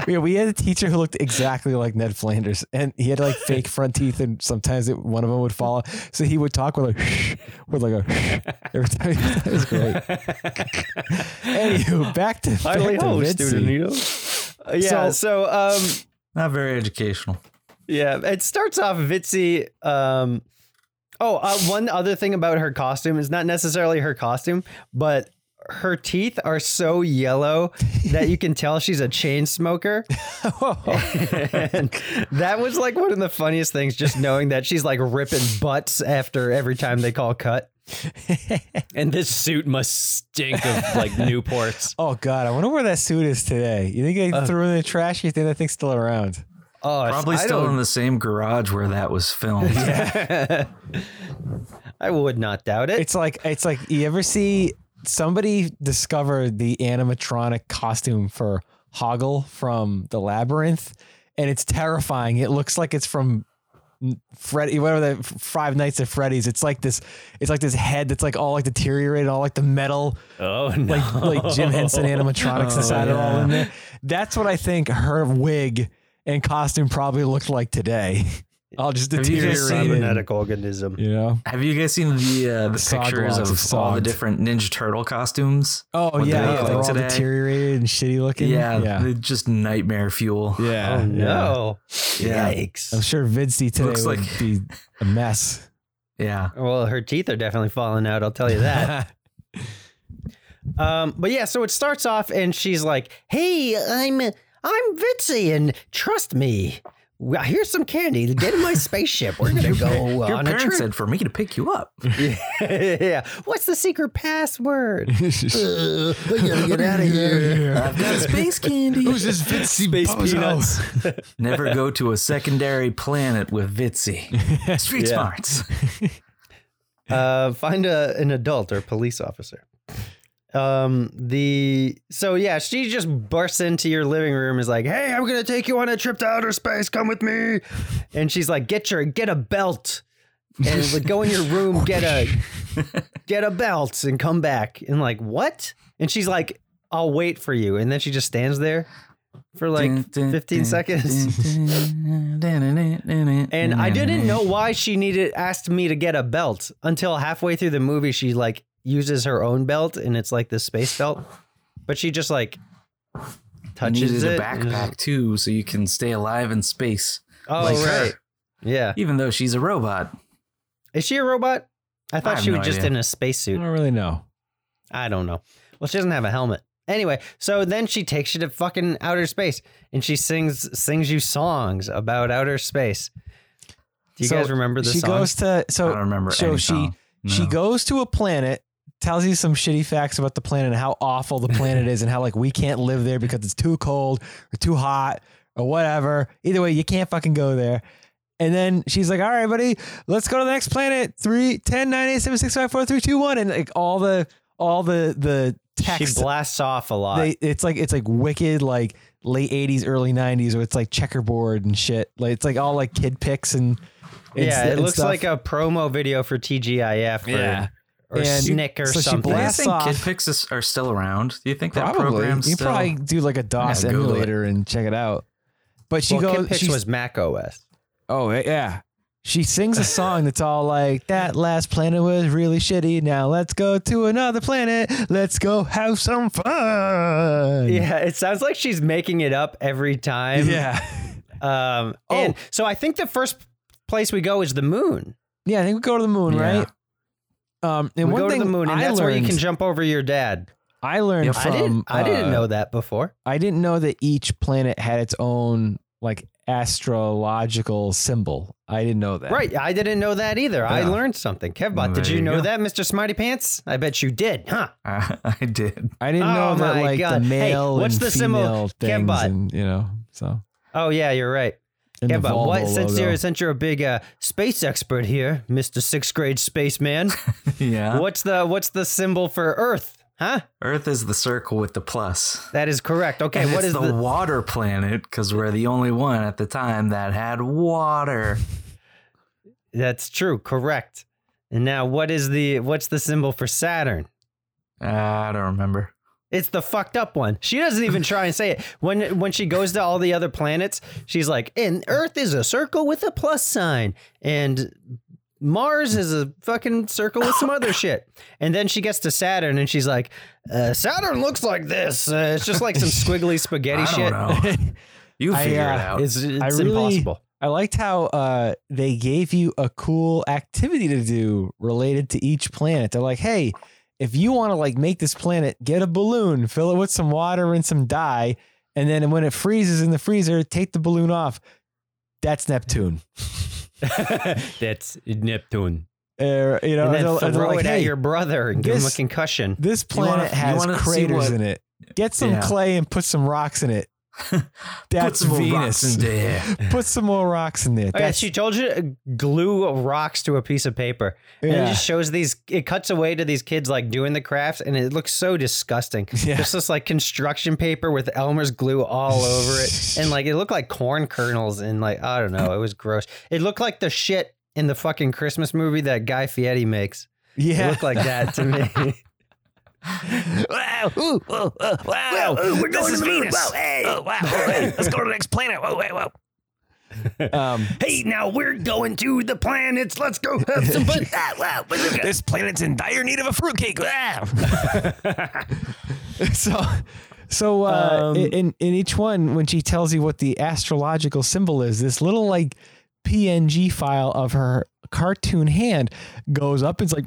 Speaker 7: yeah, we had a teacher who looked exactly like Ned Flanders, and he had like fake front teeth, and sometimes it, one of them would fall. out. So he would talk with like with like a every time. It was great. Anywho, back to
Speaker 4: Highly
Speaker 7: back to
Speaker 4: student, you know? Uh, yeah, so, um,
Speaker 8: Not very educational.
Speaker 4: yeah, it starts off Vitsi. Um, oh, uh, one other thing about her costume is not necessarily her costume, but her teeth are so yellow that you can tell she's a chain smoker. and that was like one of the funniest things, just knowing that she's like ripping butts after every time they call cut. and this suit must stink of like Newports.
Speaker 7: Oh God, I wonder where that suit is today. You think they
Speaker 4: Uh,
Speaker 7: threw it in the trash? You think that thing's still around?
Speaker 4: Oh,
Speaker 8: Probably still in the same garage where that was filmed. Yeah.
Speaker 4: I would not doubt it.
Speaker 7: It's like it's like you ever see somebody discovered the animatronic costume for Hoggle from the Labyrinth, and it's terrifying. It looks like it's from Freddy, whatever the Five Nights at Freddy's. It's like this. It's like this head that's like all like deteriorated, all like the metal,
Speaker 4: oh no.
Speaker 7: like like Jim Henson animatronics
Speaker 8: Oh,
Speaker 7: inside it all in there. That's what I think her wig and costume probably looked like today. All just
Speaker 8: Have you guys seen
Speaker 4: cybernetic organism.
Speaker 7: You know?
Speaker 8: Have you guys seen the uh, the
Speaker 7: Sog
Speaker 8: pictures
Speaker 7: logs
Speaker 8: of
Speaker 7: of
Speaker 8: all the
Speaker 7: sogs.
Speaker 8: different Ninja Turtle costumes?
Speaker 7: Oh
Speaker 8: What
Speaker 7: yeah,
Speaker 8: they
Speaker 7: yeah,
Speaker 8: look
Speaker 7: they're
Speaker 8: like
Speaker 7: all
Speaker 8: today?
Speaker 7: deteriorated and shitty looking.
Speaker 8: Yeah,
Speaker 7: yeah,
Speaker 8: they're just nightmare fuel.
Speaker 7: yeah.
Speaker 4: Oh no.
Speaker 8: Yeah.
Speaker 4: Yikes.
Speaker 7: I'm sure Vidsy today
Speaker 8: Looks
Speaker 7: would
Speaker 8: like-
Speaker 7: be a mess.
Speaker 8: Yeah.
Speaker 4: Well, her teeth are definitely falling out, I'll tell you that. um, but yeah, so it starts off and she's like, Hey, I'm I'm Vitsi and trust me. Well, here's some candy. Get in my spaceship. We're gonna go
Speaker 8: Your
Speaker 4: on a
Speaker 8: parents
Speaker 4: trip.
Speaker 8: said for me to pick you up.
Speaker 4: yeah. What's the secret password? Uh, we gotta get out of here.
Speaker 8: I've got space candy.
Speaker 7: Who's this Vidsy
Speaker 4: Space
Speaker 7: bozo?
Speaker 4: peanuts.
Speaker 8: Never go to a secondary planet with Vitsi. Street
Speaker 4: Yeah.
Speaker 8: smarts.
Speaker 4: Uh, find a an adult or police officer. Um, the so yeah, she just bursts into your living room, is like, "Hey, I'm gonna take you on a trip to outer space. Come with me." And she's like, "Get your get a belt." And like, go in your room, get a get a belt, and come back. And like, what? And she's like, "I'll wait for you." And then she just stands there for like 15 seconds. And I didn't know why she needed asked me to get a belt until halfway through the movie. She like uses her own belt, and it's like the space belt, but she just like
Speaker 8: You
Speaker 4: touches
Speaker 8: needed
Speaker 4: it.
Speaker 8: a backpack too, so you can stay alive in space.
Speaker 4: Oh
Speaker 8: like her.
Speaker 4: right, yeah.
Speaker 8: Even though she's a robot.
Speaker 4: Is she a robot? I thought
Speaker 8: have
Speaker 4: she was
Speaker 8: no
Speaker 4: just
Speaker 8: idea.
Speaker 4: in a spacesuit.
Speaker 7: I don't really know.
Speaker 4: I don't know. Well, she doesn't have a helmet. Anyway, so then she takes you to fucking outer space, and she sings sings you songs about outer space. Do you
Speaker 7: So
Speaker 4: guys remember the
Speaker 7: she
Speaker 4: song?
Speaker 7: goes to so
Speaker 8: I don't remember
Speaker 7: So
Speaker 8: any
Speaker 7: she
Speaker 8: song.
Speaker 7: she
Speaker 8: No.
Speaker 7: goes to a planet, tells you some shitty facts about the planet and how awful the planet is, and how like we can't live there because it's too cold or too hot or whatever. Either way, you can't fucking go there. And then she's like, "All right, buddy, let's go to the next planet. Three, ten, nine, eight, seven, six, five, four, three, two, one." And like all the all the the text
Speaker 4: she blasts off a lot.
Speaker 7: they, it's like it's like wicked like late 80s early 90s or it's like checkerboard and shit like it's like all like kid pix and, and
Speaker 4: yeah, it
Speaker 7: and
Speaker 4: looks
Speaker 7: stuff.
Speaker 4: like a promo video for TGIF or,
Speaker 7: Yeah.
Speaker 4: Or
Speaker 7: And
Speaker 4: Nick or
Speaker 7: so she
Speaker 4: something.
Speaker 8: Do you
Speaker 7: blasts
Speaker 8: think
Speaker 7: off.
Speaker 8: Kid Pix is, are still around? Do you think that
Speaker 7: probably
Speaker 8: program's
Speaker 7: you
Speaker 8: still?
Speaker 7: probably do like a DOS
Speaker 8: Yeah, Google it.
Speaker 7: emulator and check it out but she
Speaker 4: well,
Speaker 7: goes
Speaker 4: Kid was Mac OS.
Speaker 7: oh yeah she sings a song that's all like that last planet was really shitty now let's go to another planet let's go have some fun
Speaker 4: Yeah, it sounds like she's making it up every time.
Speaker 7: yeah
Speaker 4: Um,
Speaker 7: Oh.
Speaker 4: and so I think the first place we go is the moon.
Speaker 7: yeah i think we go to the moon
Speaker 8: Yeah.
Speaker 7: right um and
Speaker 4: we
Speaker 7: one
Speaker 4: go
Speaker 7: thing
Speaker 4: to the moon, and
Speaker 7: I
Speaker 4: that's where you can jump over your dad.
Speaker 7: I learned
Speaker 8: Yep.
Speaker 7: from
Speaker 4: I didn't. I didn't
Speaker 7: uh,
Speaker 4: know that before.
Speaker 7: I didn't know that each planet had its own like astrological symbol. I didn't know that.
Speaker 4: Right, I didn't know that either. I learned something. Kevbot,
Speaker 8: Well,
Speaker 4: did you
Speaker 8: you
Speaker 4: know
Speaker 8: go.
Speaker 4: that, Mister Smarty Pants? I bet you did, huh?
Speaker 8: I, I did.
Speaker 7: I didn't
Speaker 4: Oh
Speaker 7: know that like
Speaker 4: God.
Speaker 7: the
Speaker 4: Hey,
Speaker 7: male
Speaker 4: what's
Speaker 7: and
Speaker 4: the symbol?
Speaker 7: female things
Speaker 4: Kevbot.
Speaker 7: and you know so.
Speaker 4: Oh yeah, you're right.
Speaker 7: And the
Speaker 4: Kevbot, what? Since
Speaker 7: logo.
Speaker 4: you're since you're a big uh, space expert here, Mister Sixth Grade Spaceman,
Speaker 8: Yeah.
Speaker 4: what's the what's the symbol for Earth? Huh?
Speaker 8: Earth is the circle with the plus.
Speaker 4: That is correct. Okay,
Speaker 8: and
Speaker 4: what is
Speaker 8: the,
Speaker 4: the?
Speaker 8: water planet because we're the only one at the time that had water.
Speaker 4: That's true. Correct. And now, what is the what's the symbol for Saturn?
Speaker 8: Uh, I don't remember.
Speaker 4: It's the fucked up one. She doesn't even try and say it. When when she goes to all the other planets, she's like, "And Earth is a circle with a plus sign, and Mars is a fucking circle with some other shit." And then she gets to Saturn, and she's like, uh, "Saturn looks like this. Uh, it's just like some squiggly spaghetti
Speaker 8: I
Speaker 4: shit.
Speaker 8: don't know. You
Speaker 7: I,
Speaker 8: figure
Speaker 7: uh,
Speaker 8: it out.
Speaker 4: It's, it's
Speaker 7: I really-
Speaker 4: impossible."
Speaker 7: I liked how uh, they gave you a cool activity to do related to each planet. They're like, hey, if you want to like make this planet, get a balloon, fill it with some water and some dye, and then when it freezes in the freezer, take the balloon off. That's Neptune.
Speaker 4: That's Neptune.
Speaker 7: Uh, you know,
Speaker 4: and then
Speaker 7: they're- they're
Speaker 4: throw
Speaker 7: like,
Speaker 4: it
Speaker 7: "Hey,
Speaker 4: at your brother and give him a concussion.
Speaker 7: This
Speaker 8: You wanna-
Speaker 7: planet has craters
Speaker 8: what-
Speaker 7: in it. Get some
Speaker 8: Yeah.
Speaker 7: clay and put some rocks in it. That's
Speaker 8: Put
Speaker 7: Venus.
Speaker 8: in there.
Speaker 7: Put some more rocks in there.
Speaker 4: Oh, yeah,
Speaker 7: That's
Speaker 4: she told you to glue rocks to a piece of paper. And it
Speaker 7: Yeah.
Speaker 4: just shows these, it cuts away to these kids like doing the crafts and it looks so disgusting.
Speaker 7: Yeah.
Speaker 4: Just this like construction paper with Elmer's glue all over it. And like it looked like corn kernels and like, I don't know, it was gross. It looked like the shit in the fucking Christmas movie that Guy Fieri makes. It
Speaker 7: yeah.
Speaker 4: looked like that to me.
Speaker 7: Wow, ooh, whoa, whoa, wow. we're going to Venus. Whoa, hey. Oh, wow, hey, let's go to the next planet. Whoa, wait, whoa. Um,
Speaker 4: hey, now we're going to the planets. Let's go have some fun.
Speaker 7: ah, wow, but look at- this planet's in dire need of a fruitcake. Wow. so, so uh,
Speaker 4: Um,
Speaker 7: in in each one, when she tells you what the astrological symbol is, this little like PNG file of her cartoon hand goes up. It's like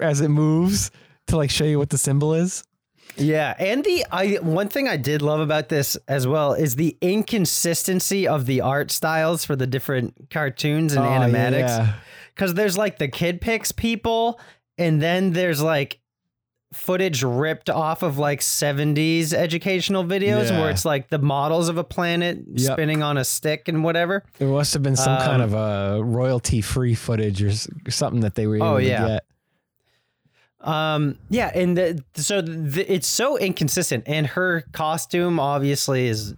Speaker 7: as it moves to like show you what the symbol is.
Speaker 4: Yeah, and the I one thing I did love about this as well is the inconsistency of the art styles for the different cartoons and
Speaker 7: Oh,
Speaker 4: animatics.
Speaker 7: yeah.
Speaker 4: Because there's like the kid pix people, and then there's like footage ripped off of like 70s educational videos
Speaker 7: Yeah.
Speaker 4: where it's like the models of a planet
Speaker 7: Yep.
Speaker 4: spinning on a stick and whatever.
Speaker 7: There must have been some kind
Speaker 4: Um,
Speaker 7: of a royalty free footage or something that they were able
Speaker 4: Oh,
Speaker 7: to
Speaker 4: yeah.
Speaker 7: get.
Speaker 4: Um, yeah, and the, so the, it's so inconsistent, and her costume obviously is,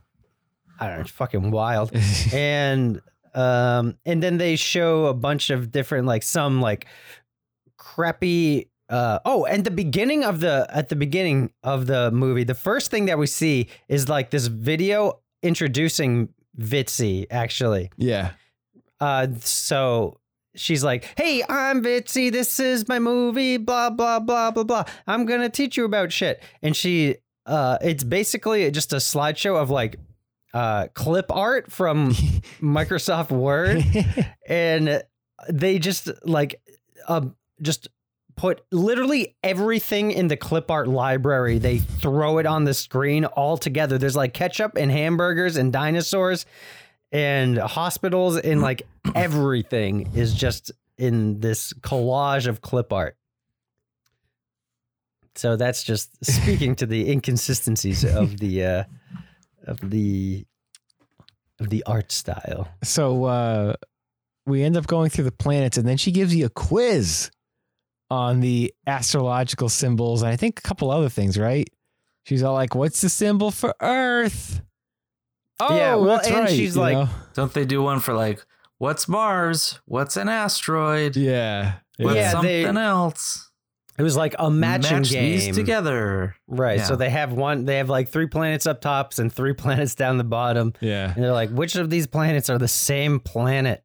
Speaker 4: I don't know, it's fucking wild, and um, and then they show a bunch of different like some like crappy. Uh, oh, and the beginning of the at the beginning of the movie, the first thing that we see is like this video introducing Vitsi actually.
Speaker 7: Yeah.
Speaker 4: Uh, so she's like, "Hey, I'm Vitsi. This is my movie. Blah blah blah blah blah. I'm gonna teach you about shit." And she, uh, it's basically just a slideshow of like, uh, clip art from Microsoft Word, and they just like, uh, just put literally everything in the clip art library. They throw it on the screen all together. There's like ketchup and hamburgers and dinosaurs and hospitals and like everything is just in this collage of clip art. So that's just speaking to the inconsistencies of the uh of the of the art style.
Speaker 7: So uh, we end up going through the planets, and then she gives you a quiz on the astrological symbols, and I think a couple other things, right? She's all like, "What's the symbol for Earth?" Oh,
Speaker 4: Yeah, well,
Speaker 7: that's
Speaker 4: and
Speaker 7: right.
Speaker 4: she's like-
Speaker 7: know?
Speaker 8: Don't they do one for like, what's Mars? What's an asteroid?
Speaker 7: "Yeah,
Speaker 8: What's
Speaker 4: Yeah,
Speaker 8: something
Speaker 4: they-
Speaker 8: else?
Speaker 4: It was like a matching
Speaker 8: Match
Speaker 4: game.
Speaker 8: these together.
Speaker 4: Right. So they have one they have like three planets up tops and three planets down the bottom.
Speaker 7: yeah."
Speaker 4: And they're like, which of these planets are the same planet?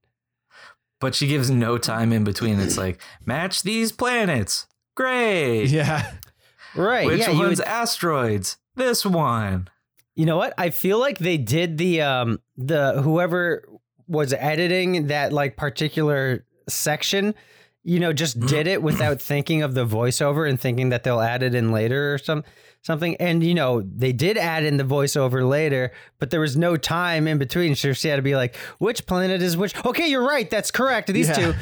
Speaker 8: But she gives no time in between. It's like, match these planets. Great.
Speaker 7: Yeah,
Speaker 4: Right.
Speaker 8: Which
Speaker 4: yeah,
Speaker 8: one's
Speaker 4: would-
Speaker 8: asteroids? This one.
Speaker 4: You know what? I feel like they did the um the whoever was editing that like particular section, you know, just did it without thinking of the voiceover and thinking that they'll add it in later or some something. And you know, they did add in the voiceover later, but there was no time in between. So she had to be like, which planet is which? Okay, you're right. That's correct. These
Speaker 7: Yeah.
Speaker 4: two.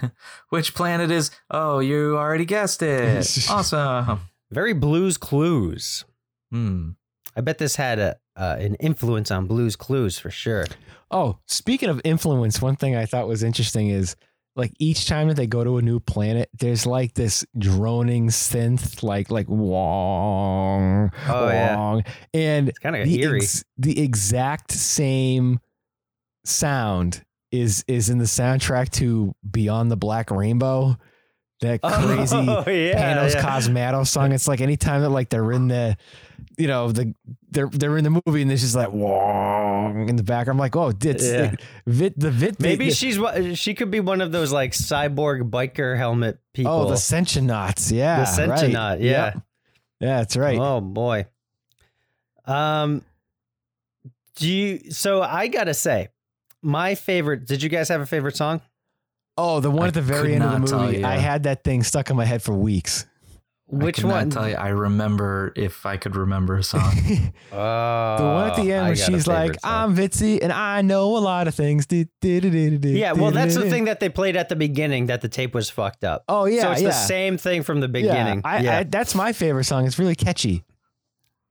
Speaker 8: Which planet is? Oh, you already guessed it. awesome.
Speaker 4: Very Blues Clues.
Speaker 8: Hmm.
Speaker 4: I bet this had a uh, an influence on Blues Clues for sure.
Speaker 7: Oh, speaking of influence, one thing I thought was interesting is like each time that they go to a new planet, there's like this droning synth, like like wong,
Speaker 4: Oh, yeah.
Speaker 7: wong, and
Speaker 4: It's kind of eerie.
Speaker 7: ex- the exact same sound is is in the soundtrack to Beyond the Black Rainbow. That crazy
Speaker 4: Oh, yeah,
Speaker 7: Panos
Speaker 4: yeah.
Speaker 7: Cosmatos song. It's like anytime that like they're in the, you know, the they're they're in the movie and there's just like wong in the back. I'm like, oh, it's
Speaker 4: Yeah.
Speaker 7: the Vit the Vit.
Speaker 4: Maybe
Speaker 7: the,
Speaker 4: she's she could be one of those like cyborg biker helmet people.
Speaker 7: oh the Sentionauts. Yeah,
Speaker 4: The
Speaker 7: right.
Speaker 4: Yeah.
Speaker 7: Yeah, that's right.
Speaker 4: Oh boy. Um do you so I gotta say, my favorite did you guys have a favorite song?
Speaker 7: Oh, the one
Speaker 8: I
Speaker 7: at the very end of the
Speaker 8: not tell
Speaker 7: movie.
Speaker 8: you.
Speaker 7: I had that thing stuck in my head for weeks.
Speaker 4: Which
Speaker 8: I cannot
Speaker 4: one?
Speaker 8: Tell you, I remember if I could remember a song.
Speaker 4: Oh,
Speaker 7: The one at the oh,
Speaker 4: end
Speaker 7: where she's like,
Speaker 4: song.
Speaker 7: "I'm Vitsi and I know a lot of things." Do, do, do, do, do,
Speaker 4: Yeah, well that's the
Speaker 7: do, do.
Speaker 4: thing that they played at the beginning that the tape was fucked up.
Speaker 7: Oh yeah,
Speaker 4: so it's
Speaker 7: yeah.
Speaker 4: the same thing from the
Speaker 7: Yeah,
Speaker 4: beginning.
Speaker 7: I,
Speaker 4: yeah.
Speaker 7: I, that's my favorite song. It's really catchy.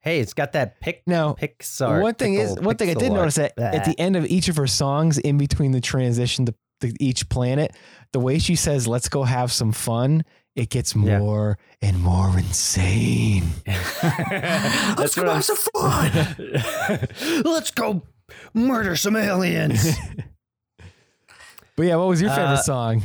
Speaker 4: hey, it's got that pick
Speaker 7: Now,
Speaker 4: Pixar.
Speaker 7: one thing is, one thing I did notice
Speaker 4: art.
Speaker 7: that at the end of each of her songs, in between the transition to, to each planet, the way she says, "Let's go have some fun," it gets
Speaker 4: Yeah.
Speaker 7: more and more insane.
Speaker 4: That's what I'm fun. Let's go murder some aliens.
Speaker 7: But yeah, what was your favorite
Speaker 4: Uh,
Speaker 7: song?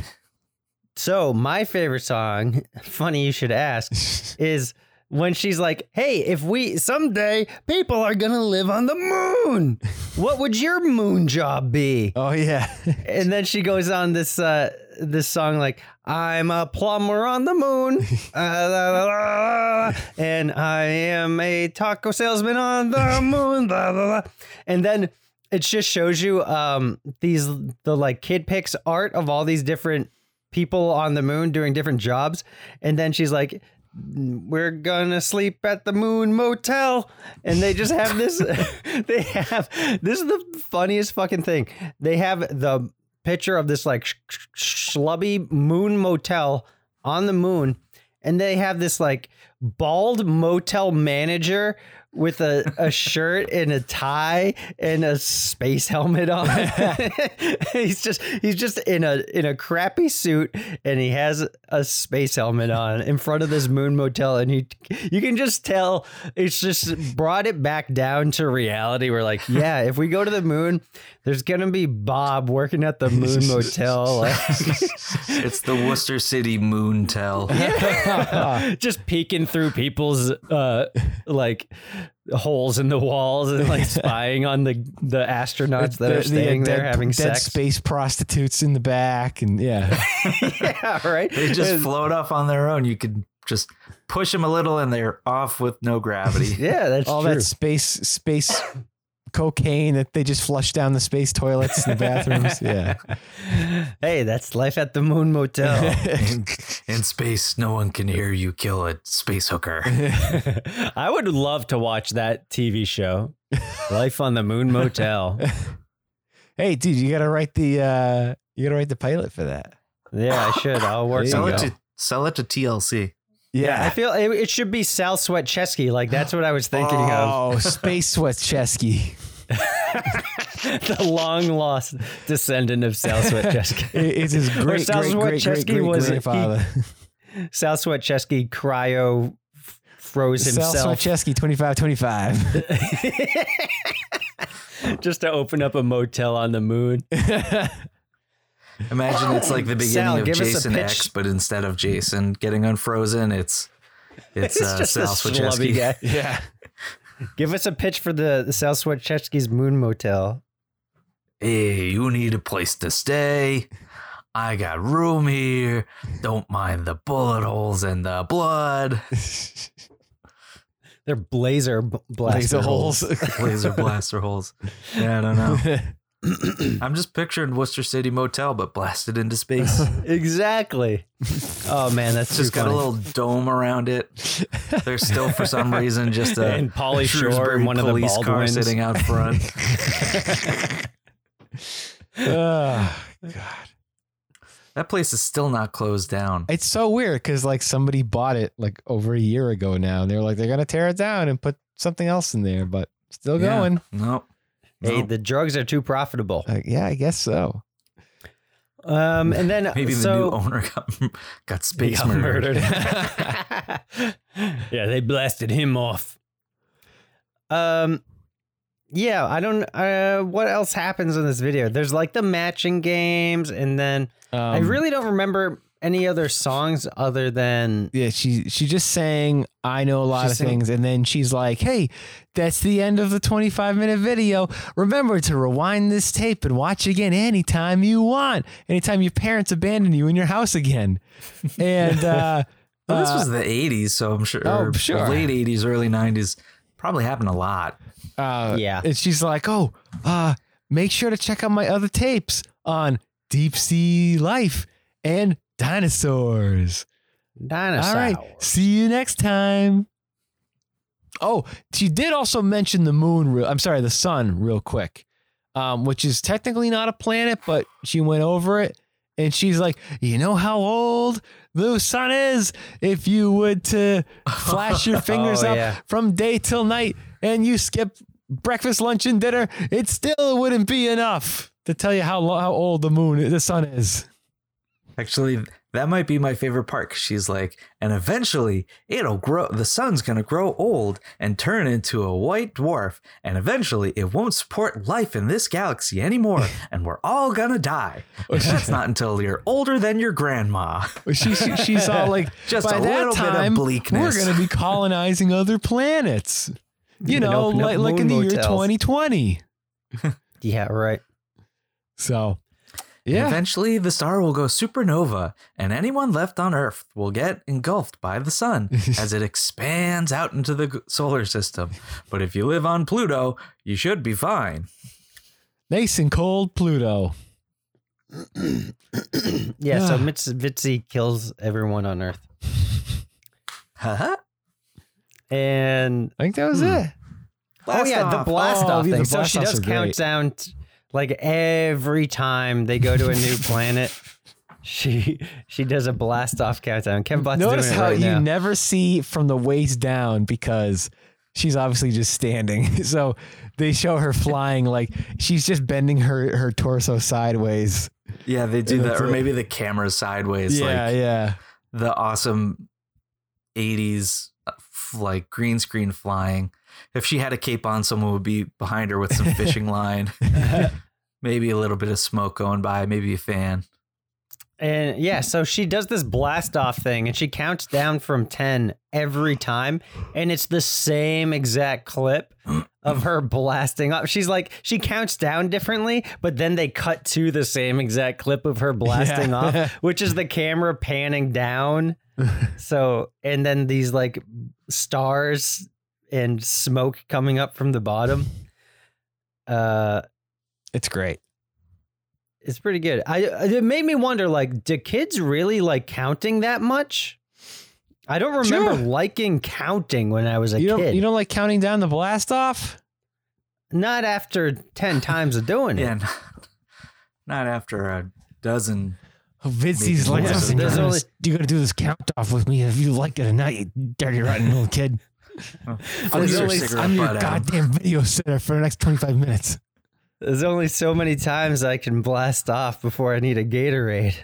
Speaker 4: so my favorite song, funny you should ask, is when she's like, "Hey, if we someday people are gonna live on the moon, what would your moon job be?"
Speaker 7: Oh yeah,
Speaker 4: and then she goes on this uh this song like I'm a plumber on the moon. Uh, la, la, la, and I am a taco salesman on the moon and then it just shows you um these the like kid pix art of all these different people on the moon doing different jobs. And then she's like we're gonna sleep at the moon motel. And they just have this they have this is the funniest fucking thing. They have the picture of this like sh- sh- schlubby moon motel on the moon. And they have this like bald motel manager with a, a shirt and a tie and a space helmet on. he's just he's just in a in a crappy suit and he has a space helmet on in front of this moon motel and you you can just tell it's just brought it back down to reality. We're like, yeah, if we go to the moon, there's gonna be Bob working at the moon motel.
Speaker 8: It's the Worcester City Moon Tell.
Speaker 4: just peeking through people's uh like holes in the walls and like spying on the the astronauts that
Speaker 7: The-
Speaker 4: are
Speaker 7: the, uh,
Speaker 4: staying there
Speaker 7: dead-
Speaker 4: having
Speaker 7: dead
Speaker 4: sex.
Speaker 7: space prostitutes in the back, and yeah,
Speaker 4: yeah, right.
Speaker 8: They just float off on their own. You could just push them a little and they're off with no gravity.
Speaker 4: yeah, that's
Speaker 7: all
Speaker 4: true.
Speaker 7: that space space cocaine that they just flush down the space toilets in the bathrooms. Yeah,
Speaker 4: hey, that's life at the Moon Motel.
Speaker 8: in, in space, no one can hear you kill a space hooker.
Speaker 4: I would love to watch that TV show, Life on the Moon Motel.
Speaker 7: hey, dude, you gotta write the uh, you gotta write the pilot for that.
Speaker 4: Yeah, I should. I'll work
Speaker 8: sell it
Speaker 4: it.
Speaker 8: to sell it to TLC.
Speaker 7: Yeah,
Speaker 4: I feel it, it should be Sal Sweat Chesky. Like that's what I was thinking of.
Speaker 7: oh, space sweat Chesky.
Speaker 4: the long lost descendant of Sal Sweat Chesky.
Speaker 7: It's his great
Speaker 4: Sal
Speaker 7: great
Speaker 4: Sweat
Speaker 7: great great
Speaker 4: Chesky
Speaker 7: great
Speaker 4: was- he-
Speaker 7: grandfather.
Speaker 4: Sal Sweat Chesky cryo f- froze
Speaker 7: Sal
Speaker 4: himself
Speaker 7: Sweat Chesky twenty five twenty five.
Speaker 4: just to open up a motel on the moon.
Speaker 8: Imagine it's like the beginning
Speaker 4: Sal,
Speaker 8: of
Speaker 4: give us a
Speaker 8: Jason
Speaker 4: pitch.
Speaker 8: X, but instead of Jason getting unfrozen, it's it's,
Speaker 4: It's
Speaker 8: uh,
Speaker 4: just a
Speaker 8: Sal
Speaker 4: schlubby
Speaker 8: Swicheski.
Speaker 4: guy.
Speaker 7: Yeah.
Speaker 4: Give us a pitch for the, the Sal Swatchesky's moon motel.
Speaker 8: Hey, you need a place to stay. I got room here. Don't mind the bullet holes and the blood.
Speaker 4: They're blazer b- blaster
Speaker 7: Laser
Speaker 4: holes.
Speaker 7: holes.
Speaker 8: Laser blaster holes. Yeah, I don't know. I'm just picturing Worcester City Motel, but blasted into space.
Speaker 4: exactly. Oh man, that's
Speaker 8: just
Speaker 4: too
Speaker 8: got a little dome around it. There's still, for some reason, just a
Speaker 4: And Pauly Shore and one of the
Speaker 8: police car
Speaker 4: Baldwins.
Speaker 8: sitting out front.
Speaker 7: oh, God.
Speaker 8: that place is still not closed down.
Speaker 7: It's so weird because like somebody bought it like over a year ago now, and they're like they're gonna tear it down and put something else in there, but still
Speaker 8: Yeah.
Speaker 7: going.
Speaker 8: Nope.
Speaker 4: Hey,
Speaker 8: Nope.
Speaker 4: the drugs are too profitable.
Speaker 7: Like, yeah, I guess so.
Speaker 4: Um, and then
Speaker 8: Maybe the
Speaker 4: so,
Speaker 8: new owner got, got space
Speaker 4: got
Speaker 8: murdered.
Speaker 4: yeah, they blasted him off. Um, yeah, I don't. Uh, what else happens in this video? There's like the matching games, and then I
Speaker 7: Um,
Speaker 4: really don't remember any other songs other than
Speaker 7: Yeah, she she just sang I know a lot
Speaker 4: She
Speaker 7: of
Speaker 4: sang-
Speaker 7: things and then she's like, "Hey, that's the end of the 25 minute video. Remember to rewind this tape and watch again anytime you want. Anytime your parents abandon you in your house again." And uh
Speaker 8: Well, this
Speaker 7: uh,
Speaker 8: was the 80s, so I'm sure,
Speaker 7: Oh, sure.
Speaker 8: late 80s, early 90s. Probably happened a lot.
Speaker 7: uh,
Speaker 4: Yeah.
Speaker 7: And she's like, "Oh, uh make sure to check out my other tapes on deep sea life and dinosaurs."
Speaker 4: dinosaurs.
Speaker 7: All right. See you next time. Oh, she did also mention the moon. Real, I'm sorry, the sun, real quick, um, which is technically not a planet, but she went over it and she's like, you know how old the sun is if you would to flash your fingers
Speaker 4: Oh,
Speaker 7: up
Speaker 4: yeah.
Speaker 7: from day till night and you skip breakfast, lunch, and dinner, it still wouldn't be enough to tell you how how old the moon, the sun is.
Speaker 8: Actually, that might be my favorite part. She's like, and eventually it'll grow. The sun's going to grow old and turn into a white dwarf. And eventually it won't support life in this galaxy anymore. and we're all going to die. That's not until you're older than your grandma.
Speaker 7: She, she- she's all like,
Speaker 8: Just
Speaker 7: by
Speaker 8: a
Speaker 7: that
Speaker 8: little bit of
Speaker 7: time,
Speaker 8: bleakness."
Speaker 7: We're going to be colonizing other planets. You know, like, like in the
Speaker 4: moon
Speaker 7: year 2020.
Speaker 4: Yeah, right.
Speaker 7: So,
Speaker 8: And
Speaker 7: yeah.
Speaker 8: Eventually, the star will go supernova, and anyone left on Earth will get engulfed by the sun as it expands out into the solar system. But if you live on Pluto, you should be fine.
Speaker 7: Nice and cold Pluto.
Speaker 4: Yeah, so. Mitz kills everyone on Earth.
Speaker 8: Haha.
Speaker 4: And
Speaker 7: I think that was hmm. it.
Speaker 4: oh yeah, the blast
Speaker 7: Oh,
Speaker 4: off
Speaker 7: yeah, the
Speaker 4: thing. So she does
Speaker 7: are great.
Speaker 4: count down t- like every time they go to a new planet. She she does a blast off countdown. Kevbot's
Speaker 7: Notice
Speaker 4: doing it
Speaker 7: how
Speaker 4: right
Speaker 7: you
Speaker 4: now.
Speaker 7: never see from the waist down because she's obviously just standing. So they show her flying like she's just bending her, her torso sideways.
Speaker 8: Yeah, they do
Speaker 7: And
Speaker 8: that. Or
Speaker 7: it.
Speaker 8: maybe the camera's sideways,
Speaker 7: yeah,
Speaker 8: like
Speaker 7: yeah.
Speaker 8: the awesome 80s, uh, like green screen flying. If she had a cape on, someone would be behind her with some fishing line. maybe a little bit of smoke going by, maybe a fan.
Speaker 4: And yeah, so she does this blast off thing and she counts down from 10 every time. And it's the same exact clip of her blasting off. She's like, she counts down differently, but then they cut to the same exact clip of her blasting
Speaker 7: Yeah.
Speaker 4: off, which is the camera panning down. So, and then these like stars and smoke coming up from the bottom. Uh,
Speaker 7: It's great.
Speaker 4: it's pretty good. I it made me wonder like do kids really like counting that much? I don't remember
Speaker 7: Sure.
Speaker 4: liking counting when I was a
Speaker 7: You don't
Speaker 4: kid.
Speaker 7: you don't like counting down the blast off?
Speaker 4: Not after 10 times of doing it.
Speaker 8: Yeah, not, not after a dozen.
Speaker 7: Oh, Vitsi's
Speaker 8: Maybe
Speaker 7: like,
Speaker 8: more.
Speaker 7: listen, you're gonna- you got to do this count off with me if you like it or not, you dirty rotten little kid.
Speaker 8: Flick
Speaker 4: There's
Speaker 8: your
Speaker 4: only-
Speaker 7: I'm your
Speaker 8: butt at 'em.
Speaker 7: goddamn video sitter for the next 25 minutes.
Speaker 4: There's only so many times I can blast off before I need a Gatorade.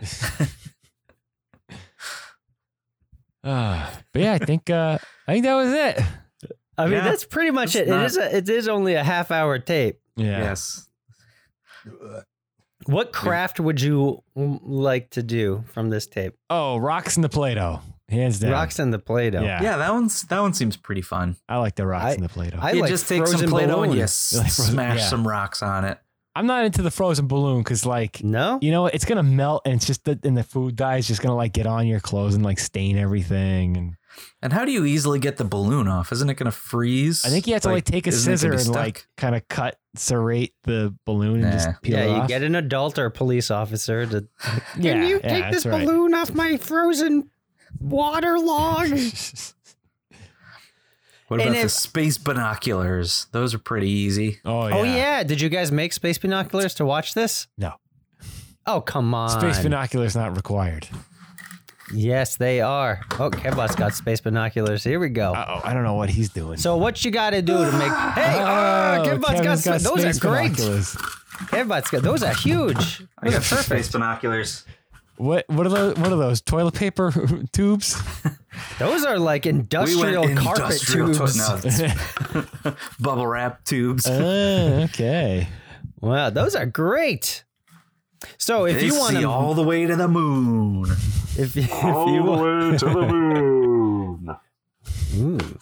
Speaker 7: Uh, but yeah, I think uh, I think that was it.
Speaker 4: I mean,
Speaker 8: Yeah.
Speaker 4: that's pretty much it.
Speaker 8: not-
Speaker 4: It is a, it is only a half hour tape.
Speaker 7: Yeah.
Speaker 8: Yes.
Speaker 4: What craft would you like to do from this tape?
Speaker 7: Oh, rocks in the Play-Doh, hands down.
Speaker 4: Rocks in the Play-Doh.
Speaker 7: Yeah.
Speaker 8: Yeah, that one's that one seems pretty fun.
Speaker 7: I like the rocks
Speaker 4: I-
Speaker 7: in the Play-Doh.
Speaker 4: I
Speaker 7: I,
Speaker 8: you
Speaker 4: like
Speaker 8: just take some
Speaker 4: frozen
Speaker 8: Play-Doh and you
Speaker 4: balloon.
Speaker 8: s-
Speaker 7: Like frozen-
Speaker 8: smash
Speaker 7: yeah.
Speaker 8: some rocks on it.
Speaker 7: I'm not into the frozen balloon because, like,
Speaker 4: No?
Speaker 7: you know, what? it's gonna melt and it's just that, and the food dye is just gonna like get on your clothes and like stain everything. And
Speaker 8: And how do you easily get the balloon off? Isn't it going to freeze?
Speaker 7: I think you have to like, take a
Speaker 8: isn't it
Speaker 7: scissor
Speaker 8: gonna
Speaker 7: and
Speaker 8: be
Speaker 7: like kind of cut, serrate the balloon and
Speaker 8: Nah.
Speaker 7: just peel it yeah,
Speaker 4: you
Speaker 7: off.
Speaker 4: get an adult or a police officer to.
Speaker 7: yeah,
Speaker 4: Can you
Speaker 7: yeah,
Speaker 4: take this
Speaker 7: that's right.
Speaker 4: balloon off my frozen water log?
Speaker 8: What
Speaker 4: and
Speaker 8: about the
Speaker 4: if-
Speaker 8: space binoculars? Those are pretty easy.
Speaker 7: oh yeah.
Speaker 4: Oh yeah, did you guys make space binoculars to watch this?
Speaker 7: No.
Speaker 4: Oh come on.
Speaker 7: Space binoculars not required.
Speaker 4: Yes, they are. Oh, Kevbot's got space binoculars. Here we go.
Speaker 7: Uh oh, I don't know what he's doing.
Speaker 4: So what you got to do to make? Hey, oh,
Speaker 7: Oh,
Speaker 4: Kevbot's got,
Speaker 7: Kevin's
Speaker 4: some- those
Speaker 7: space
Speaker 4: are great.
Speaker 7: binoculars.
Speaker 4: Kevbot's got those are huge.
Speaker 8: I
Speaker 4: Those are
Speaker 8: got some space binoculars.
Speaker 7: What what are those? What are those? Toilet paper tubes?
Speaker 4: Those are like industrial carpet
Speaker 8: industrial
Speaker 4: tubes.
Speaker 8: no, bubble wrap tubes.
Speaker 7: Uh, okay.
Speaker 4: Wow, those are great. So if
Speaker 8: they
Speaker 4: you want
Speaker 8: see
Speaker 4: to
Speaker 8: all the way to the moon.
Speaker 4: if, you- if
Speaker 9: All
Speaker 4: you
Speaker 9: the way to the moon.
Speaker 4: Ooh.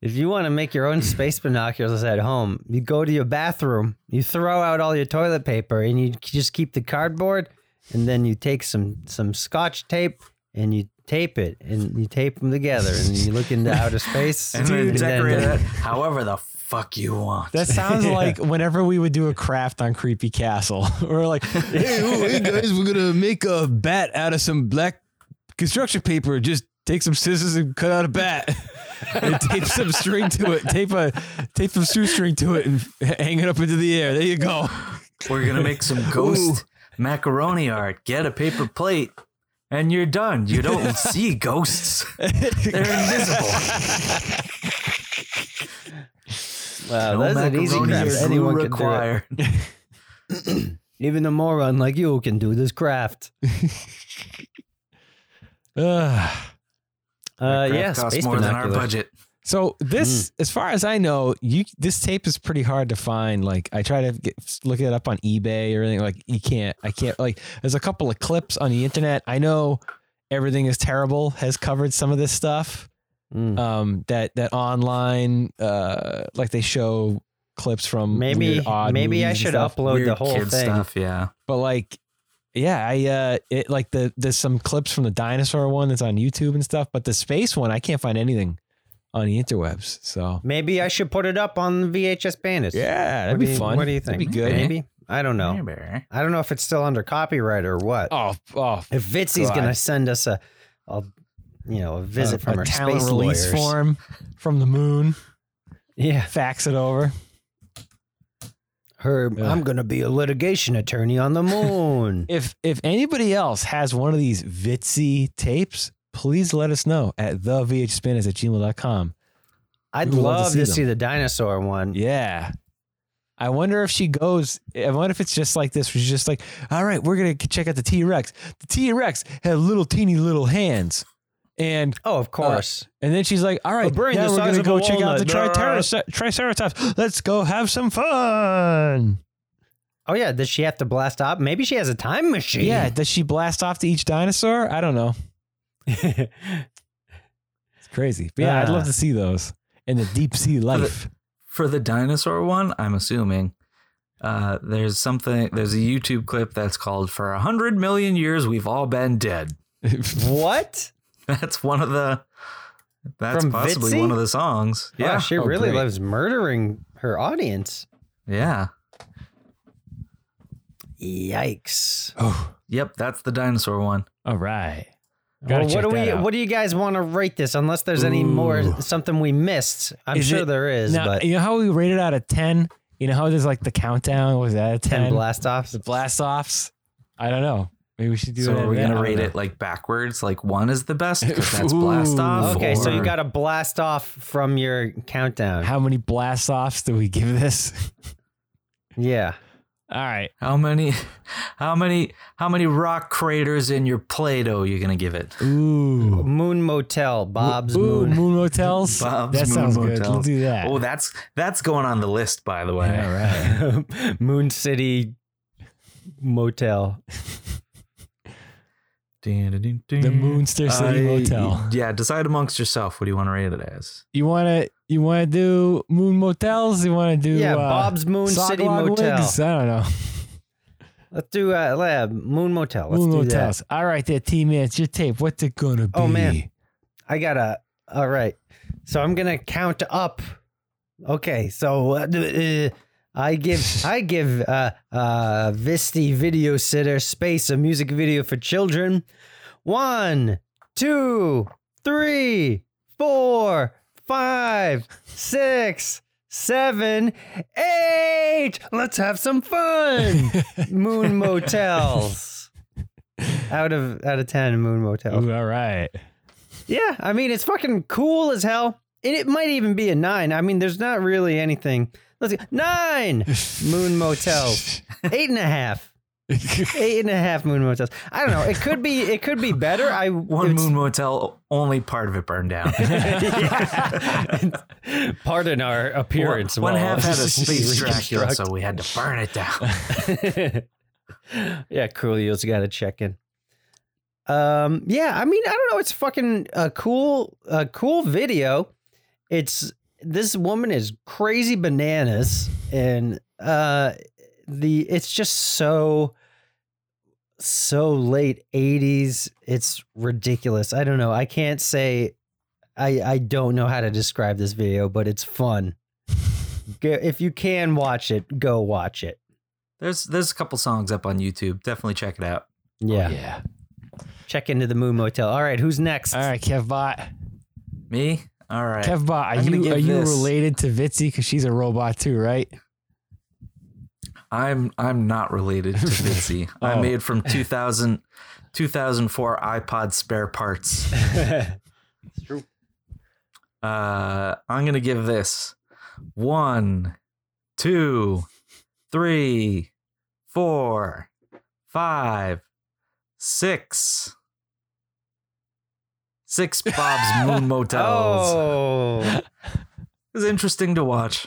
Speaker 4: If you want to make your own space binoculars at home, you go to your bathroom, you throw out all your toilet paper, and you just keep the cardboard, and then you take some some scotch tape and you tape it, and you tape them together, and you look into outer space.
Speaker 8: And then
Speaker 4: and
Speaker 8: decorate
Speaker 4: then-
Speaker 8: it however the fuck you want.
Speaker 7: That sounds like whenever we would do a craft on Creepy Castle, we're like, hey, oh, hey guys, we're gonna make a bat out of some black construction paper. Just take some scissors and cut out a bat, and tape some string to it. Tape a tape some shoestring to it and hang it up into the air. There you go.
Speaker 8: We're gonna make some ghost macaroni art. Get a paper plate, and you're done. You don't see ghosts; they're invisible.
Speaker 4: Wow,
Speaker 8: No
Speaker 4: that's an easy craft.
Speaker 8: or glue
Speaker 4: Anyone can do Even a moron like you can do this craft.
Speaker 7: Ugh.
Speaker 4: Uh,
Speaker 8: Craft
Speaker 4: yeah,
Speaker 8: costs
Speaker 4: space
Speaker 8: more than our budget.
Speaker 7: So this, as far as I know, you this tape is pretty hard to find. Like I try to get, look it up on eBay or anything. Like you can't. I can't. Like there's a couple of clips on the internet. I know everything is terrible has covered some of this stuff.
Speaker 4: Mm.
Speaker 7: Um, that that online, uh, like they show clips from
Speaker 4: Maybe
Speaker 7: weird, odd
Speaker 4: maybe I should
Speaker 7: stuff.
Speaker 4: upload the whole
Speaker 8: kid
Speaker 4: thing.
Speaker 8: stuff. Yeah.
Speaker 7: But like, yeah, I uh, it like the there's some clips from the dinosaur one that's on YouTube and stuff. But the space one, I can't find anything on the interwebs. So
Speaker 4: Maybe I should put it up on VHS Bandits.
Speaker 7: yeah, that'd
Speaker 4: What
Speaker 7: be
Speaker 4: you-
Speaker 7: fun.
Speaker 4: What do you think?
Speaker 7: That'd be good.
Speaker 4: Maybe. I don't know.
Speaker 8: Maybe.
Speaker 4: I don't know if it's still under copyright or what.
Speaker 7: Oh, oh,
Speaker 4: if Vitsi's
Speaker 7: God.
Speaker 4: gonna send us a, a you know, a visit
Speaker 7: a,
Speaker 4: from
Speaker 7: a
Speaker 4: our
Speaker 7: talent
Speaker 4: space
Speaker 7: release
Speaker 4: lawyers.
Speaker 7: form from the moon.
Speaker 4: Yeah,
Speaker 7: Fax it over.
Speaker 4: her.
Speaker 7: Yeah.
Speaker 4: I'm gonna be a litigation attorney on the moon.
Speaker 7: If if anybody else has one of these Vitsi tapes, please let us know at the vhsbandits at gmail.com.
Speaker 4: I'd
Speaker 7: We'd love to see
Speaker 4: to see the dinosaur one.
Speaker 7: Yeah. I wonder if she goes. I wonder if it's just like this. She's just like, all right, we're gonna check out the T Rex. The T Rex had little teeny little hands, and
Speaker 4: Oh, of uh, course.
Speaker 7: and then she's like, all right,
Speaker 4: brain
Speaker 7: now
Speaker 4: the
Speaker 7: we're gonna go check out the
Speaker 4: walnut.
Speaker 7: Triceratops. Let's go have some fun.
Speaker 4: oh yeah, does she have to blast off? Maybe she has a time machine.
Speaker 7: Yeah. Does she blast off to each dinosaur? I don't know. It's crazy. But yeah, I'd love to see those in the deep sea life.
Speaker 8: For the dinosaur one, I'm assuming uh, there's something. There's a YouTube clip that's called "For a hundred million years, we've all been dead."
Speaker 4: what?
Speaker 8: That's one of the. That's
Speaker 4: From
Speaker 8: possibly
Speaker 4: Vitsi?
Speaker 8: one of the songs.
Speaker 4: Yeah,
Speaker 8: Yeah.
Speaker 4: she
Speaker 7: Oh,
Speaker 4: really
Speaker 7: great.
Speaker 4: loves murdering her audience.
Speaker 8: Yeah.
Speaker 4: Yikes.
Speaker 7: oh,
Speaker 8: Yep. That's the dinosaur one.
Speaker 7: all right.
Speaker 4: Well, what do we?
Speaker 7: out.
Speaker 4: What do you guys want to rate this? Unless there's any more something we missed, I'm
Speaker 7: Is
Speaker 4: sure
Speaker 7: it-
Speaker 4: there is.
Speaker 7: now,
Speaker 4: but
Speaker 7: you know how we rated it out of 10? You know how there's like the countdown? Was that a 10?
Speaker 4: ten blast offs.
Speaker 7: The blast offs? I don't know. Maybe we should do
Speaker 8: So
Speaker 7: it.
Speaker 8: are we gonna rate it like backwards? Like one is the best because that's blast
Speaker 7: Ooh.
Speaker 8: off.
Speaker 4: Okay, so you got to blast off from your countdown.
Speaker 7: How many blast offs do we give this?
Speaker 4: yeah.
Speaker 7: All right.
Speaker 8: how many, how many, how many rock craters in your Play-Doh you gonna give it?
Speaker 7: Ooh.
Speaker 4: Moon Motel, Bob's
Speaker 7: Ooh,
Speaker 4: Moon.
Speaker 7: Moon Motels.
Speaker 8: Bob's
Speaker 7: that
Speaker 8: Moon
Speaker 7: sounds good.
Speaker 8: Motels.
Speaker 7: Let's do that.
Speaker 8: Oh, that's that's going on the list, by the way.
Speaker 7: All right.
Speaker 4: Moon City Motel.
Speaker 8: The
Speaker 7: The Moonster City Motel.
Speaker 8: Yeah, decide amongst yourself. What do you want to rate it as?
Speaker 7: You want to you want to do Moon Motels? You want to do
Speaker 4: Yeah,
Speaker 7: uh,
Speaker 4: Bob's Moon City
Speaker 7: Soglog
Speaker 4: Motel.
Speaker 7: Wigs? I don't know.
Speaker 4: Let's do uh, lab Moon Motel. Let's
Speaker 7: Moon
Speaker 4: do
Speaker 7: Motels.
Speaker 4: that.
Speaker 7: All right, there, team man. It's your tape. What's it gonna be?
Speaker 4: Oh, man. I gotta. All right. So I'm gonna count up. Okay. So uh, uh, I give I give uh, uh, Vitsi Video Sitter Space a music video for children. One, two, three, four, five, six, seven, eight. Let's have some fun. Moon Motels. Out of out of ten, Moon Motels.
Speaker 7: Ooh, all right.
Speaker 4: Yeah, I mean it's fucking cool as hell. And it might even be a nine. I mean, there's not really anything. Let's. Nine moon motels. Eight and a half. Eight and a half moon motels. I don't know. It could be. It could be better. I
Speaker 8: One Moon Motel, only part of it burned down.
Speaker 4: Pardon our appearance.
Speaker 8: One
Speaker 4: while
Speaker 8: half had a space Dracula, so we had to burn it down.
Speaker 4: yeah, Coolio's got to check in. Um, yeah, I mean, I don't know. It's fucking a cool, a cool video. It's this woman is crazy bananas, and uh, the it's just so so late 80s it's ridiculous i don't know i can't say i i don't know how to describe this video but it's fun if you can watch it go watch it
Speaker 8: There's there's a couple songs up on YouTube. Definitely check it out.
Speaker 4: yeah
Speaker 7: Yeah.
Speaker 4: check into the moon motel all right who's next
Speaker 7: All right, Kevbot.
Speaker 8: Me? All right.
Speaker 7: Kevbot, are
Speaker 8: I'm
Speaker 7: you are you related to Vitsi? Because she's a robot too, right?
Speaker 8: I'm I'm not related to Vinci.
Speaker 7: Oh.
Speaker 8: I'm made from 2000, 2004 iPod spare parts. It's true. Uh, I'm gonna give this one, two, three, four, five, six, six Bob's Moon Motels.
Speaker 4: oh
Speaker 8: It was interesting to watch.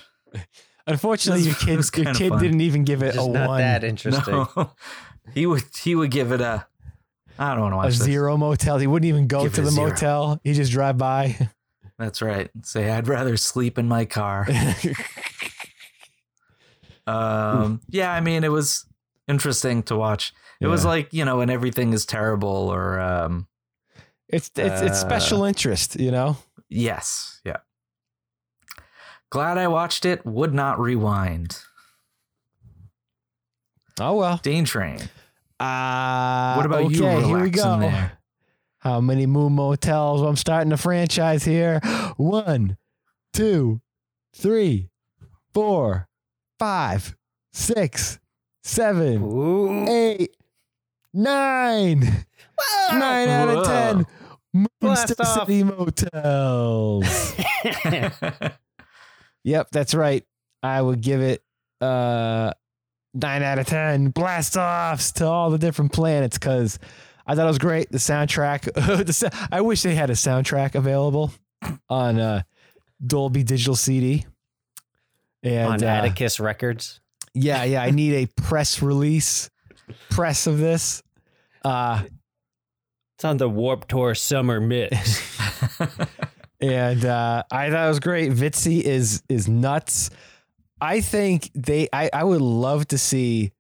Speaker 7: Unfortunately, your kid your kid
Speaker 8: fun.
Speaker 7: didn't even give it
Speaker 4: just
Speaker 7: a
Speaker 4: not
Speaker 7: one,
Speaker 4: that interesting
Speaker 8: No, he would he would give it a. I don't want to watch
Speaker 7: a
Speaker 8: this.
Speaker 7: zero motel. He wouldn't even go
Speaker 8: Give
Speaker 7: to the
Speaker 8: zero.
Speaker 7: motel. He just drive by.
Speaker 8: That's right. Say I'd rather sleep in my car. Um, yeah, I mean, it was interesting to watch. It was like you know, when everything is terrible, or um,
Speaker 7: it's it's it's special interest, you know.
Speaker 8: yes, yeah. Glad I watched it. Would not rewind.
Speaker 7: Oh well.
Speaker 8: Dane Train.
Speaker 7: Uh,
Speaker 8: What about
Speaker 7: okay,
Speaker 8: you?
Speaker 7: Here we go.
Speaker 8: there?
Speaker 7: How many moon motels? I'm starting the franchise here. One, two, three, four, five, six, seven,
Speaker 4: Ooh.
Speaker 7: eight, nine. Nine out of ten.
Speaker 4: Blast
Speaker 7: Moonster
Speaker 4: off.
Speaker 7: City motels. Yep, that's right. I would give it uh nine out of ten blast offs to all the different planets because I thought it was great. The soundtrack, the, sa- I wish they had a soundtrack available on uh, Dolby Digital CD. And
Speaker 4: on
Speaker 7: uh,
Speaker 4: atticus records
Speaker 7: yeah, yeah, I need a press release, press of this. Uh,
Speaker 4: it's on the Warped tour summer mix
Speaker 7: and uh, I thought it was great. Vitsi is is nuts. I think they. I I would love to see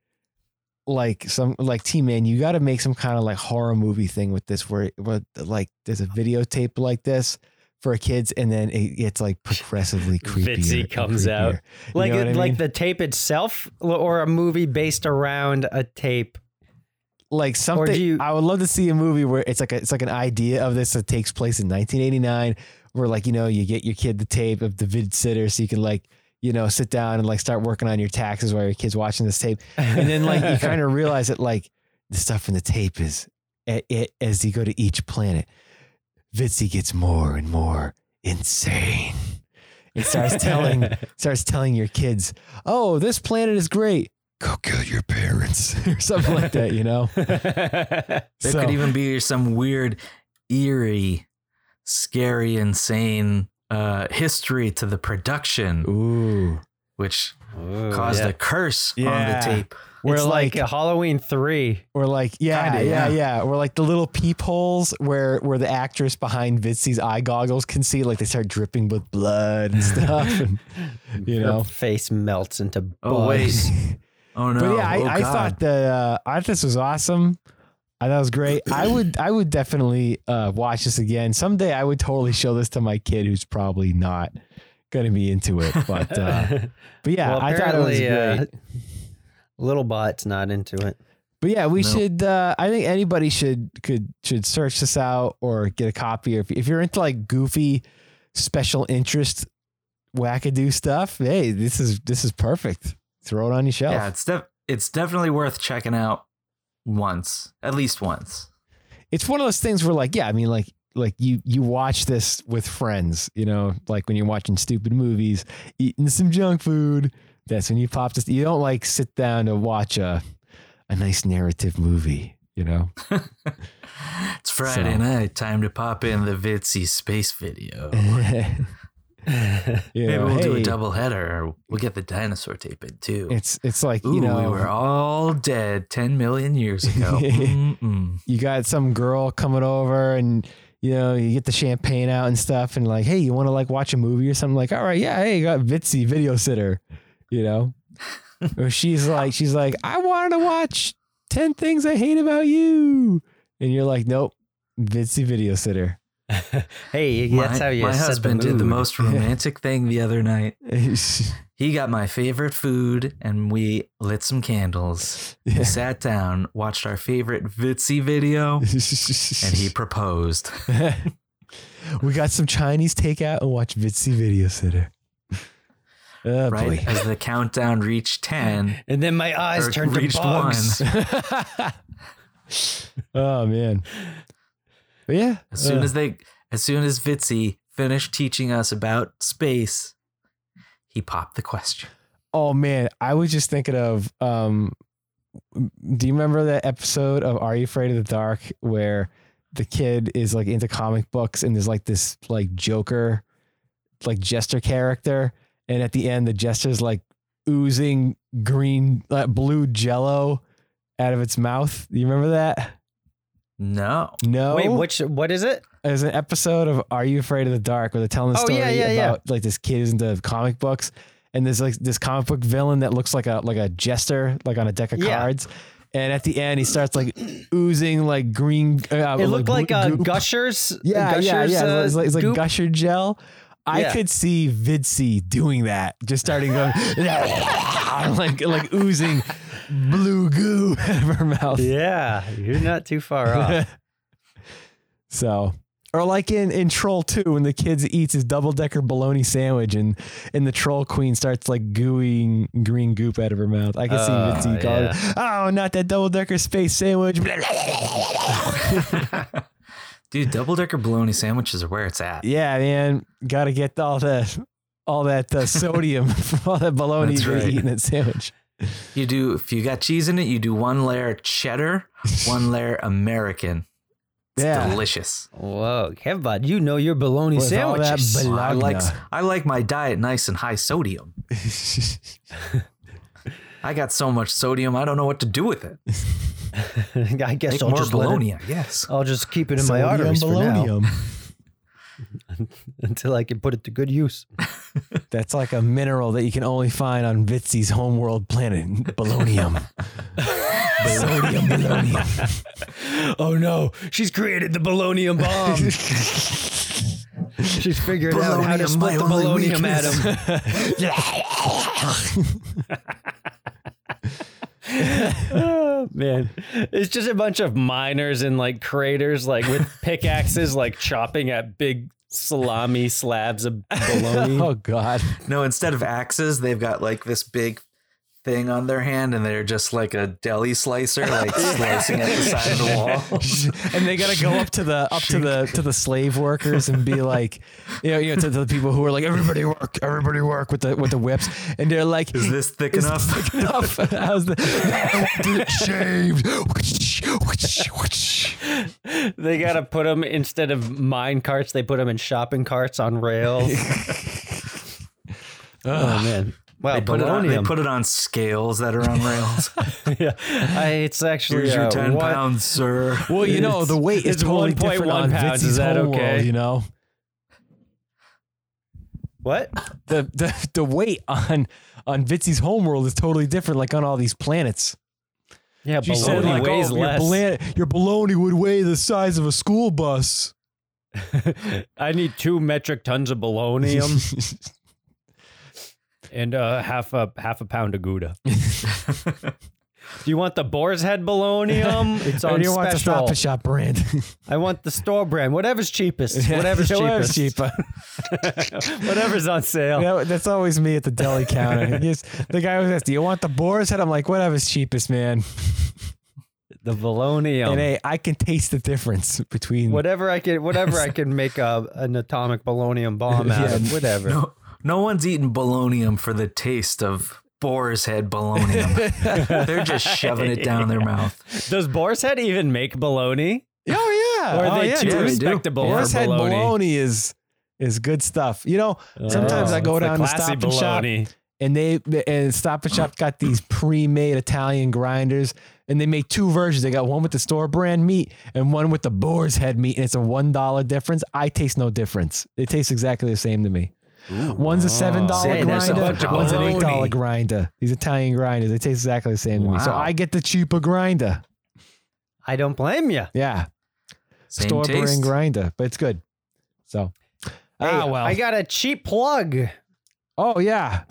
Speaker 7: like some like T Man. You got to make some kind of like horror movie thing with this, where, where like there's a videotape like this for kids, and then it, it's like progressively creepy.
Speaker 4: Vitsi comes out. like
Speaker 7: know
Speaker 4: it,
Speaker 7: I
Speaker 4: like the tape itself or a movie based around a tape
Speaker 7: like something.
Speaker 4: you-
Speaker 7: I would love to see a movie where it's like a, it's like an idea of this that takes place in 1989, where like you know you get your kid the tape of the vid sitter, so you can like you know sit down and like start working on your taxes while your kid's watching this tape, and then like you kind of realize that like the stuff in the tape is a- a- as you go to each planet, Vitsi gets more and more insane. It starts telling starts telling your kids, "Oh, this planet is great. Go kill your parents," or something like that. You know.
Speaker 8: There
Speaker 7: So-
Speaker 8: could even be some weird, eerie, scary, insane uh, history to the production,
Speaker 7: Ooh.
Speaker 8: which
Speaker 4: Ooh,
Speaker 8: caused
Speaker 4: yeah.
Speaker 8: a curse on the tape.
Speaker 7: We're
Speaker 4: it's like,
Speaker 7: like,
Speaker 4: a Halloween three.
Speaker 7: we're like, yeah,
Speaker 8: Kinda,
Speaker 7: yeah,
Speaker 8: yeah.
Speaker 7: yeah. We're like the little peepholes where where the actress behind Vitsi's eye goggles can see, like they start dripping with blood and stuff, and you
Speaker 4: Her
Speaker 7: know.
Speaker 4: face melts into
Speaker 8: Oh, wait.
Speaker 4: Bugs.
Speaker 8: Oh no!
Speaker 7: But yeah, I,
Speaker 8: oh,
Speaker 7: I
Speaker 8: God.
Speaker 7: thought that uh, I thought this was awesome. I thought it was great. I would I would definitely uh, watch this again someday. I would totally show this to my kid, who's probably not going to be into it. But uh, but yeah,
Speaker 4: well,
Speaker 7: I thought it was
Speaker 4: apparently,
Speaker 7: great.
Speaker 4: uh, Little Bot's not into it.
Speaker 7: But yeah, we
Speaker 8: No.
Speaker 7: should. Uh, I think anybody should could should search this out or get a copy. Or if, if you're into like goofy, special interest, wackadoo stuff, hey, this is this is perfect. Throw it on your shelf.
Speaker 8: yeah, it's def- it's definitely worth checking out once, at least once.
Speaker 7: it's one of those things where like yeah i mean like like you you watch this with friends you know like when you're watching stupid movies eating some junk food that's when you pop this you don't like sit down to watch a a nice narrative movie you know
Speaker 8: It's Friday
Speaker 7: So-
Speaker 8: night, time to pop in the Vitsi space video.
Speaker 7: You
Speaker 8: Maybe
Speaker 7: know,
Speaker 8: we'll do a double header. Or we'll get the dinosaur tape in too.
Speaker 7: It's it's like
Speaker 8: Ooh,
Speaker 7: you know
Speaker 8: we were all dead 10 million years ago.
Speaker 7: You got some girl coming over and you know you get the champagne out and stuff and like hey you want to like watch a movie or something like all right yeah hey you got Vitsi video sitter you know or she's like she's like I wanted to watch 10 things I hate about you and you're like nope Vitsi video sitter
Speaker 4: Hey,
Speaker 8: My,
Speaker 4: that's how you
Speaker 8: my husband
Speaker 4: the
Speaker 8: did the most romantic thing the other night. He got my favorite food and we lit some candles.
Speaker 7: Yeah.
Speaker 8: We sat down, watched our favorite Vitsi video, and he proposed.
Speaker 7: we got some Chinese takeout and watched Vitsi video sitter oh
Speaker 8: Right
Speaker 7: boy
Speaker 8: as the countdown reached 10,
Speaker 4: And then my eyes turned to bugs.
Speaker 8: one.
Speaker 7: oh man yeah
Speaker 8: As soon
Speaker 7: uh,
Speaker 8: as they, as soon as Vitsi finished teaching us about space, he popped the question.
Speaker 7: Oh man, I was just thinking of um do you remember that episode of Are You Afraid of the Dark where the kid is like into comic books and there's like this like Joker like jester character and at the end the jester's like oozing green uh, blue jello out of its mouth. Do you remember that?
Speaker 8: No.
Speaker 7: No.
Speaker 4: Wait, which what is it?
Speaker 7: There's an episode of Are You Afraid of the Dark where they're telling the
Speaker 4: Oh,
Speaker 7: story
Speaker 4: yeah, yeah, yeah.
Speaker 7: about like this kid is into comic books and there's like this comic book villain that looks like a like a jester like on a deck of
Speaker 4: Yeah.
Speaker 7: cards. And at the end, he starts like oozing like green. Uh,
Speaker 4: It looked like,
Speaker 7: blue
Speaker 4: uh. Gushers.
Speaker 7: Yeah,
Speaker 4: Gushers,
Speaker 7: yeah, yeah.
Speaker 4: uh,
Speaker 7: it's like, it's like gusher gel. I
Speaker 4: Yeah.
Speaker 7: could see Vitsi doing that, just starting going like like oozing blue goo out of her mouth.
Speaker 4: Yeah, you're not too far off.
Speaker 7: So, or like in, in Troll 2, when the kids eats his double decker bologna sandwich and, and the troll queen starts like gooing green goop out of her mouth. I can see
Speaker 4: Oh,
Speaker 7: Vitsi going,
Speaker 4: yeah.
Speaker 7: Oh, not that double decker space sandwich.
Speaker 8: Dude, double decker bologna sandwiches are where it's at.
Speaker 7: yeah, man. Got to get all the all that uh, sodium from all that bologna
Speaker 8: That's
Speaker 7: you're
Speaker 8: right.
Speaker 7: eating that sandwich.
Speaker 8: You do if you got cheese in it, you do one layer cheddar, one layer American. It's
Speaker 7: Yeah.
Speaker 8: delicious.
Speaker 4: Whoa, Kevbot, you know your bologna
Speaker 7: With all that
Speaker 4: sandwiches.
Speaker 8: I like I like my diet nice and high sodium. I got so much sodium, I don't know what to do with it.
Speaker 4: I guess
Speaker 8: Make
Speaker 4: I'll
Speaker 8: more
Speaker 4: just
Speaker 8: bologna,
Speaker 4: it,
Speaker 8: I guess.
Speaker 4: I'll just keep it in my
Speaker 7: Sodium
Speaker 4: arteries for now
Speaker 7: bologna.
Speaker 4: until I can put it to good use.
Speaker 7: That's like a mineral that you can only find on Vitsi's homeworld planet, Bolonium. Bolonium, bolognium.
Speaker 4: Oh no, she's created the Bolonium bomb. she's figured out how to split the
Speaker 8: Bolonium
Speaker 4: atom. oh, man, it's just a bunch of miners and like craters, like with pickaxes, like chopping at big salami slabs of bologna.
Speaker 7: oh God.
Speaker 8: No, instead of axes, they've got like this big thing on their hand and they're just like a deli slicer, like slicing at the side of the wall.
Speaker 7: and they gotta go up to the up to the to the slave workers and be like, you know, you know, to the people who are like, everybody work, everybody work with the with the whips, and they're like,
Speaker 8: Is this thick
Speaker 7: "Is
Speaker 8: enough?
Speaker 7: thick enough? How's the shaved?
Speaker 4: They gotta put them instead of mine carts, they put them in shopping carts on rails. oh man, wow,
Speaker 8: They put, it on, they put it on scales that are on rails.
Speaker 4: yeah, I, it's actually
Speaker 8: Here's your
Speaker 4: uh,
Speaker 8: 10 pounds, sir.
Speaker 7: Well, you know, the weight is totally
Speaker 4: 1.1
Speaker 7: different on
Speaker 4: pounds. Is that
Speaker 7: homeworld,
Speaker 4: okay?
Speaker 7: You know,
Speaker 4: What?
Speaker 7: the the the weight on on Vitsi's homeworld is totally different, like on all these planets.
Speaker 4: Yeah,
Speaker 7: She said, like,
Speaker 4: weighs
Speaker 7: oh, your,
Speaker 4: less.
Speaker 7: bologna, your bologna would weigh the size of a school bus.
Speaker 4: I need two metric tons of bologna and uh, half a half a pound of Gouda. Do you want the boar's head bologna? It's
Speaker 7: Or
Speaker 4: on
Speaker 7: do you want the
Speaker 4: special.
Speaker 7: Stop and Shop brand?
Speaker 4: I want the store brand. Whatever's cheapest. Whatever's
Speaker 7: Whatever's
Speaker 4: cheapest.
Speaker 7: cheaper.
Speaker 4: Whatever's on sale.
Speaker 7: Yeah, that's always me at the deli counter. Yes, the guy always asks, "Do you want the boar's head?" I'm like, "Whatever's cheapest, man."
Speaker 4: The bologna.
Speaker 7: and hey, I can taste the difference between
Speaker 4: whatever I can, whatever I can make a, an atomic bologna bomb out
Speaker 7: Yeah.
Speaker 4: of. Whatever.
Speaker 8: No, no one's eating bolognium for the taste of boar's head bologna. They're just shoving it down their mouth.
Speaker 4: Does Boar's Head even make bologna?
Speaker 7: Oh yeah,
Speaker 4: Or are
Speaker 7: oh,
Speaker 4: they
Speaker 7: yeah,
Speaker 4: too
Speaker 7: dude.
Speaker 8: do.
Speaker 4: respectable
Speaker 7: Boar's
Speaker 4: for
Speaker 7: head
Speaker 4: bologna?
Speaker 7: bologna is is good stuff. You know, oh, sometimes
Speaker 4: Oh,
Speaker 7: I go
Speaker 4: it's the
Speaker 7: down to
Speaker 4: classy
Speaker 7: Stop and Shop and they and Stop and Shop got these pre-made Italian grinders, and they make two versions. They got one with the store brand meat and one with the boar's head meat, and it's a one dollar difference. I taste no difference. It tastes exactly the same to me. One's a seven dollar
Speaker 4: Say, there's a
Speaker 7: grinder, one's an eight dollar grinder. These Italian grinders, they taste exactly the same to me. So I get the cheaper grinder.
Speaker 4: I don't blame you.
Speaker 7: Yeah,
Speaker 8: Same
Speaker 7: store
Speaker 8: taste.
Speaker 7: brand grinder, but it's good. So, ah well.
Speaker 4: I got a cheap plug.
Speaker 7: oh yeah,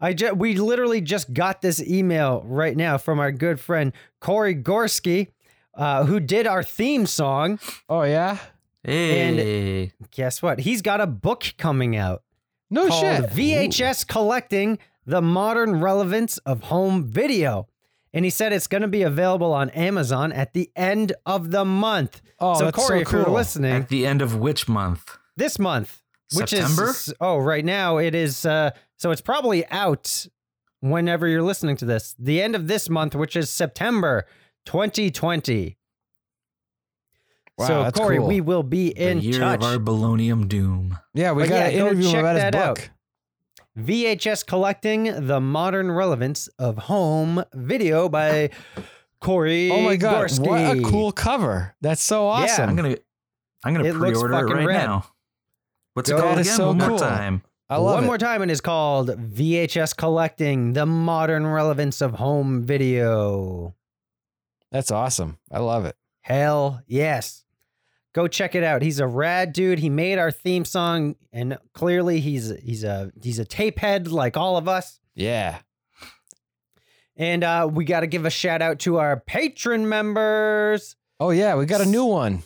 Speaker 4: I just we literally just got this email right now from our good friend Corey Gorski, uh, who did our theme song.
Speaker 7: oh yeah.
Speaker 8: Hey.
Speaker 4: Guess what? He's got a book coming out
Speaker 7: No
Speaker 4: called
Speaker 7: shit.
Speaker 4: VHS Collecting: The Modern Relevance of Home Video. And he said it's going to be available on Amazon at the end of the month.
Speaker 7: Oh,
Speaker 4: so
Speaker 7: that's so
Speaker 4: Corey, if you're
Speaker 7: cool.
Speaker 4: listening,
Speaker 8: At the end of which month?
Speaker 4: this month, which
Speaker 8: September?
Speaker 4: is oh, right now it is. Uh, so it's probably out whenever you're listening to this. The end of this month, which is September 2020.
Speaker 7: Wow,
Speaker 4: so
Speaker 7: that's
Speaker 4: Corey,
Speaker 7: cool.
Speaker 4: we will be in
Speaker 8: the year
Speaker 4: touch.
Speaker 8: of our balonium doom.
Speaker 7: Yeah, we
Speaker 4: But
Speaker 7: got
Speaker 4: yeah,
Speaker 7: an
Speaker 4: go
Speaker 7: interview
Speaker 4: check
Speaker 7: about his book.
Speaker 4: out. VHS Collecting the Modern Relevance of Home Video by Corey.
Speaker 7: Oh my god,
Speaker 4: Gorski.
Speaker 7: what a cool cover! That's so
Speaker 4: Yeah.
Speaker 7: awesome.
Speaker 8: I'm gonna I'm gonna
Speaker 4: It
Speaker 8: pre-order it right
Speaker 4: rad.
Speaker 8: now. What's
Speaker 4: Go-
Speaker 8: it called again?
Speaker 7: so
Speaker 8: One
Speaker 7: cool.
Speaker 8: more time.
Speaker 7: I love
Speaker 4: One
Speaker 7: it.
Speaker 4: more time, and it's called VHS Collecting the Modern Relevance of Home Video.
Speaker 7: That's awesome. I love it.
Speaker 4: Hell yes. Go check it out. He's a rad dude. He made our theme song, and clearly he's he's a he's a tape head like all of us.
Speaker 7: Yeah.
Speaker 4: And uh, we got to give a shout out to our patron members.
Speaker 7: Oh yeah, we got a new one.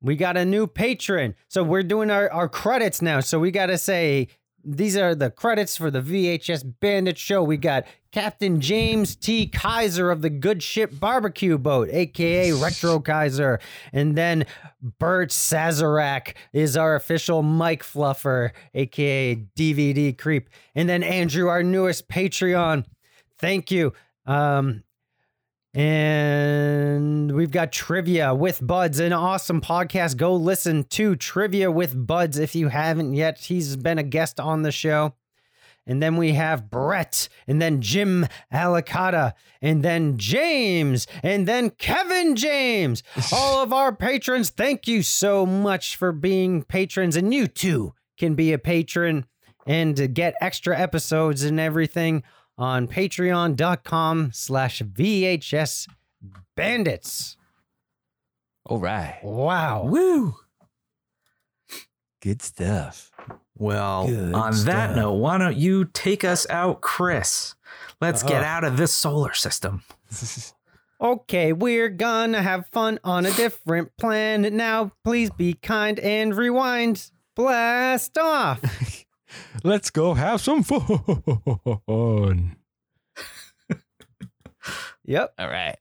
Speaker 4: We got a new patron. So we're doing our, our credits now. So we got to say these are the credits for the VHS Bandit show. We got Captain James T. Kaiser of the Good Ship Barbecue Boat, aka Retro Kaiser. And then Bert Sazerac is our official mic fluffer, aka DVD Creep. And then Andrew, our newest Patreon. Thank you. Um, and we've got Trivia with Buds, an awesome podcast. Go listen to Trivia with Buds if you haven't yet. He's been a guest on the show. And then we have Brett, and then Jim Alicata, and then James, and then Kevin James. All of our patrons, thank you so much for being patrons. And you too can be a patron and get extra episodes and everything on patreon.com slash VHS bandits.
Speaker 7: All right.
Speaker 4: Wow.
Speaker 8: Woo!
Speaker 7: Good stuff.
Speaker 8: Well,
Speaker 4: Good
Speaker 8: on that note, why don't you take us out, Chris? Let's get
Speaker 4: Uh-uh.
Speaker 8: out of this solar system.
Speaker 4: Okay, we're gonna have fun on a different planet now. Please be kind and rewind. Blast off.
Speaker 7: Let's go have some fun.
Speaker 4: yep.
Speaker 7: All right.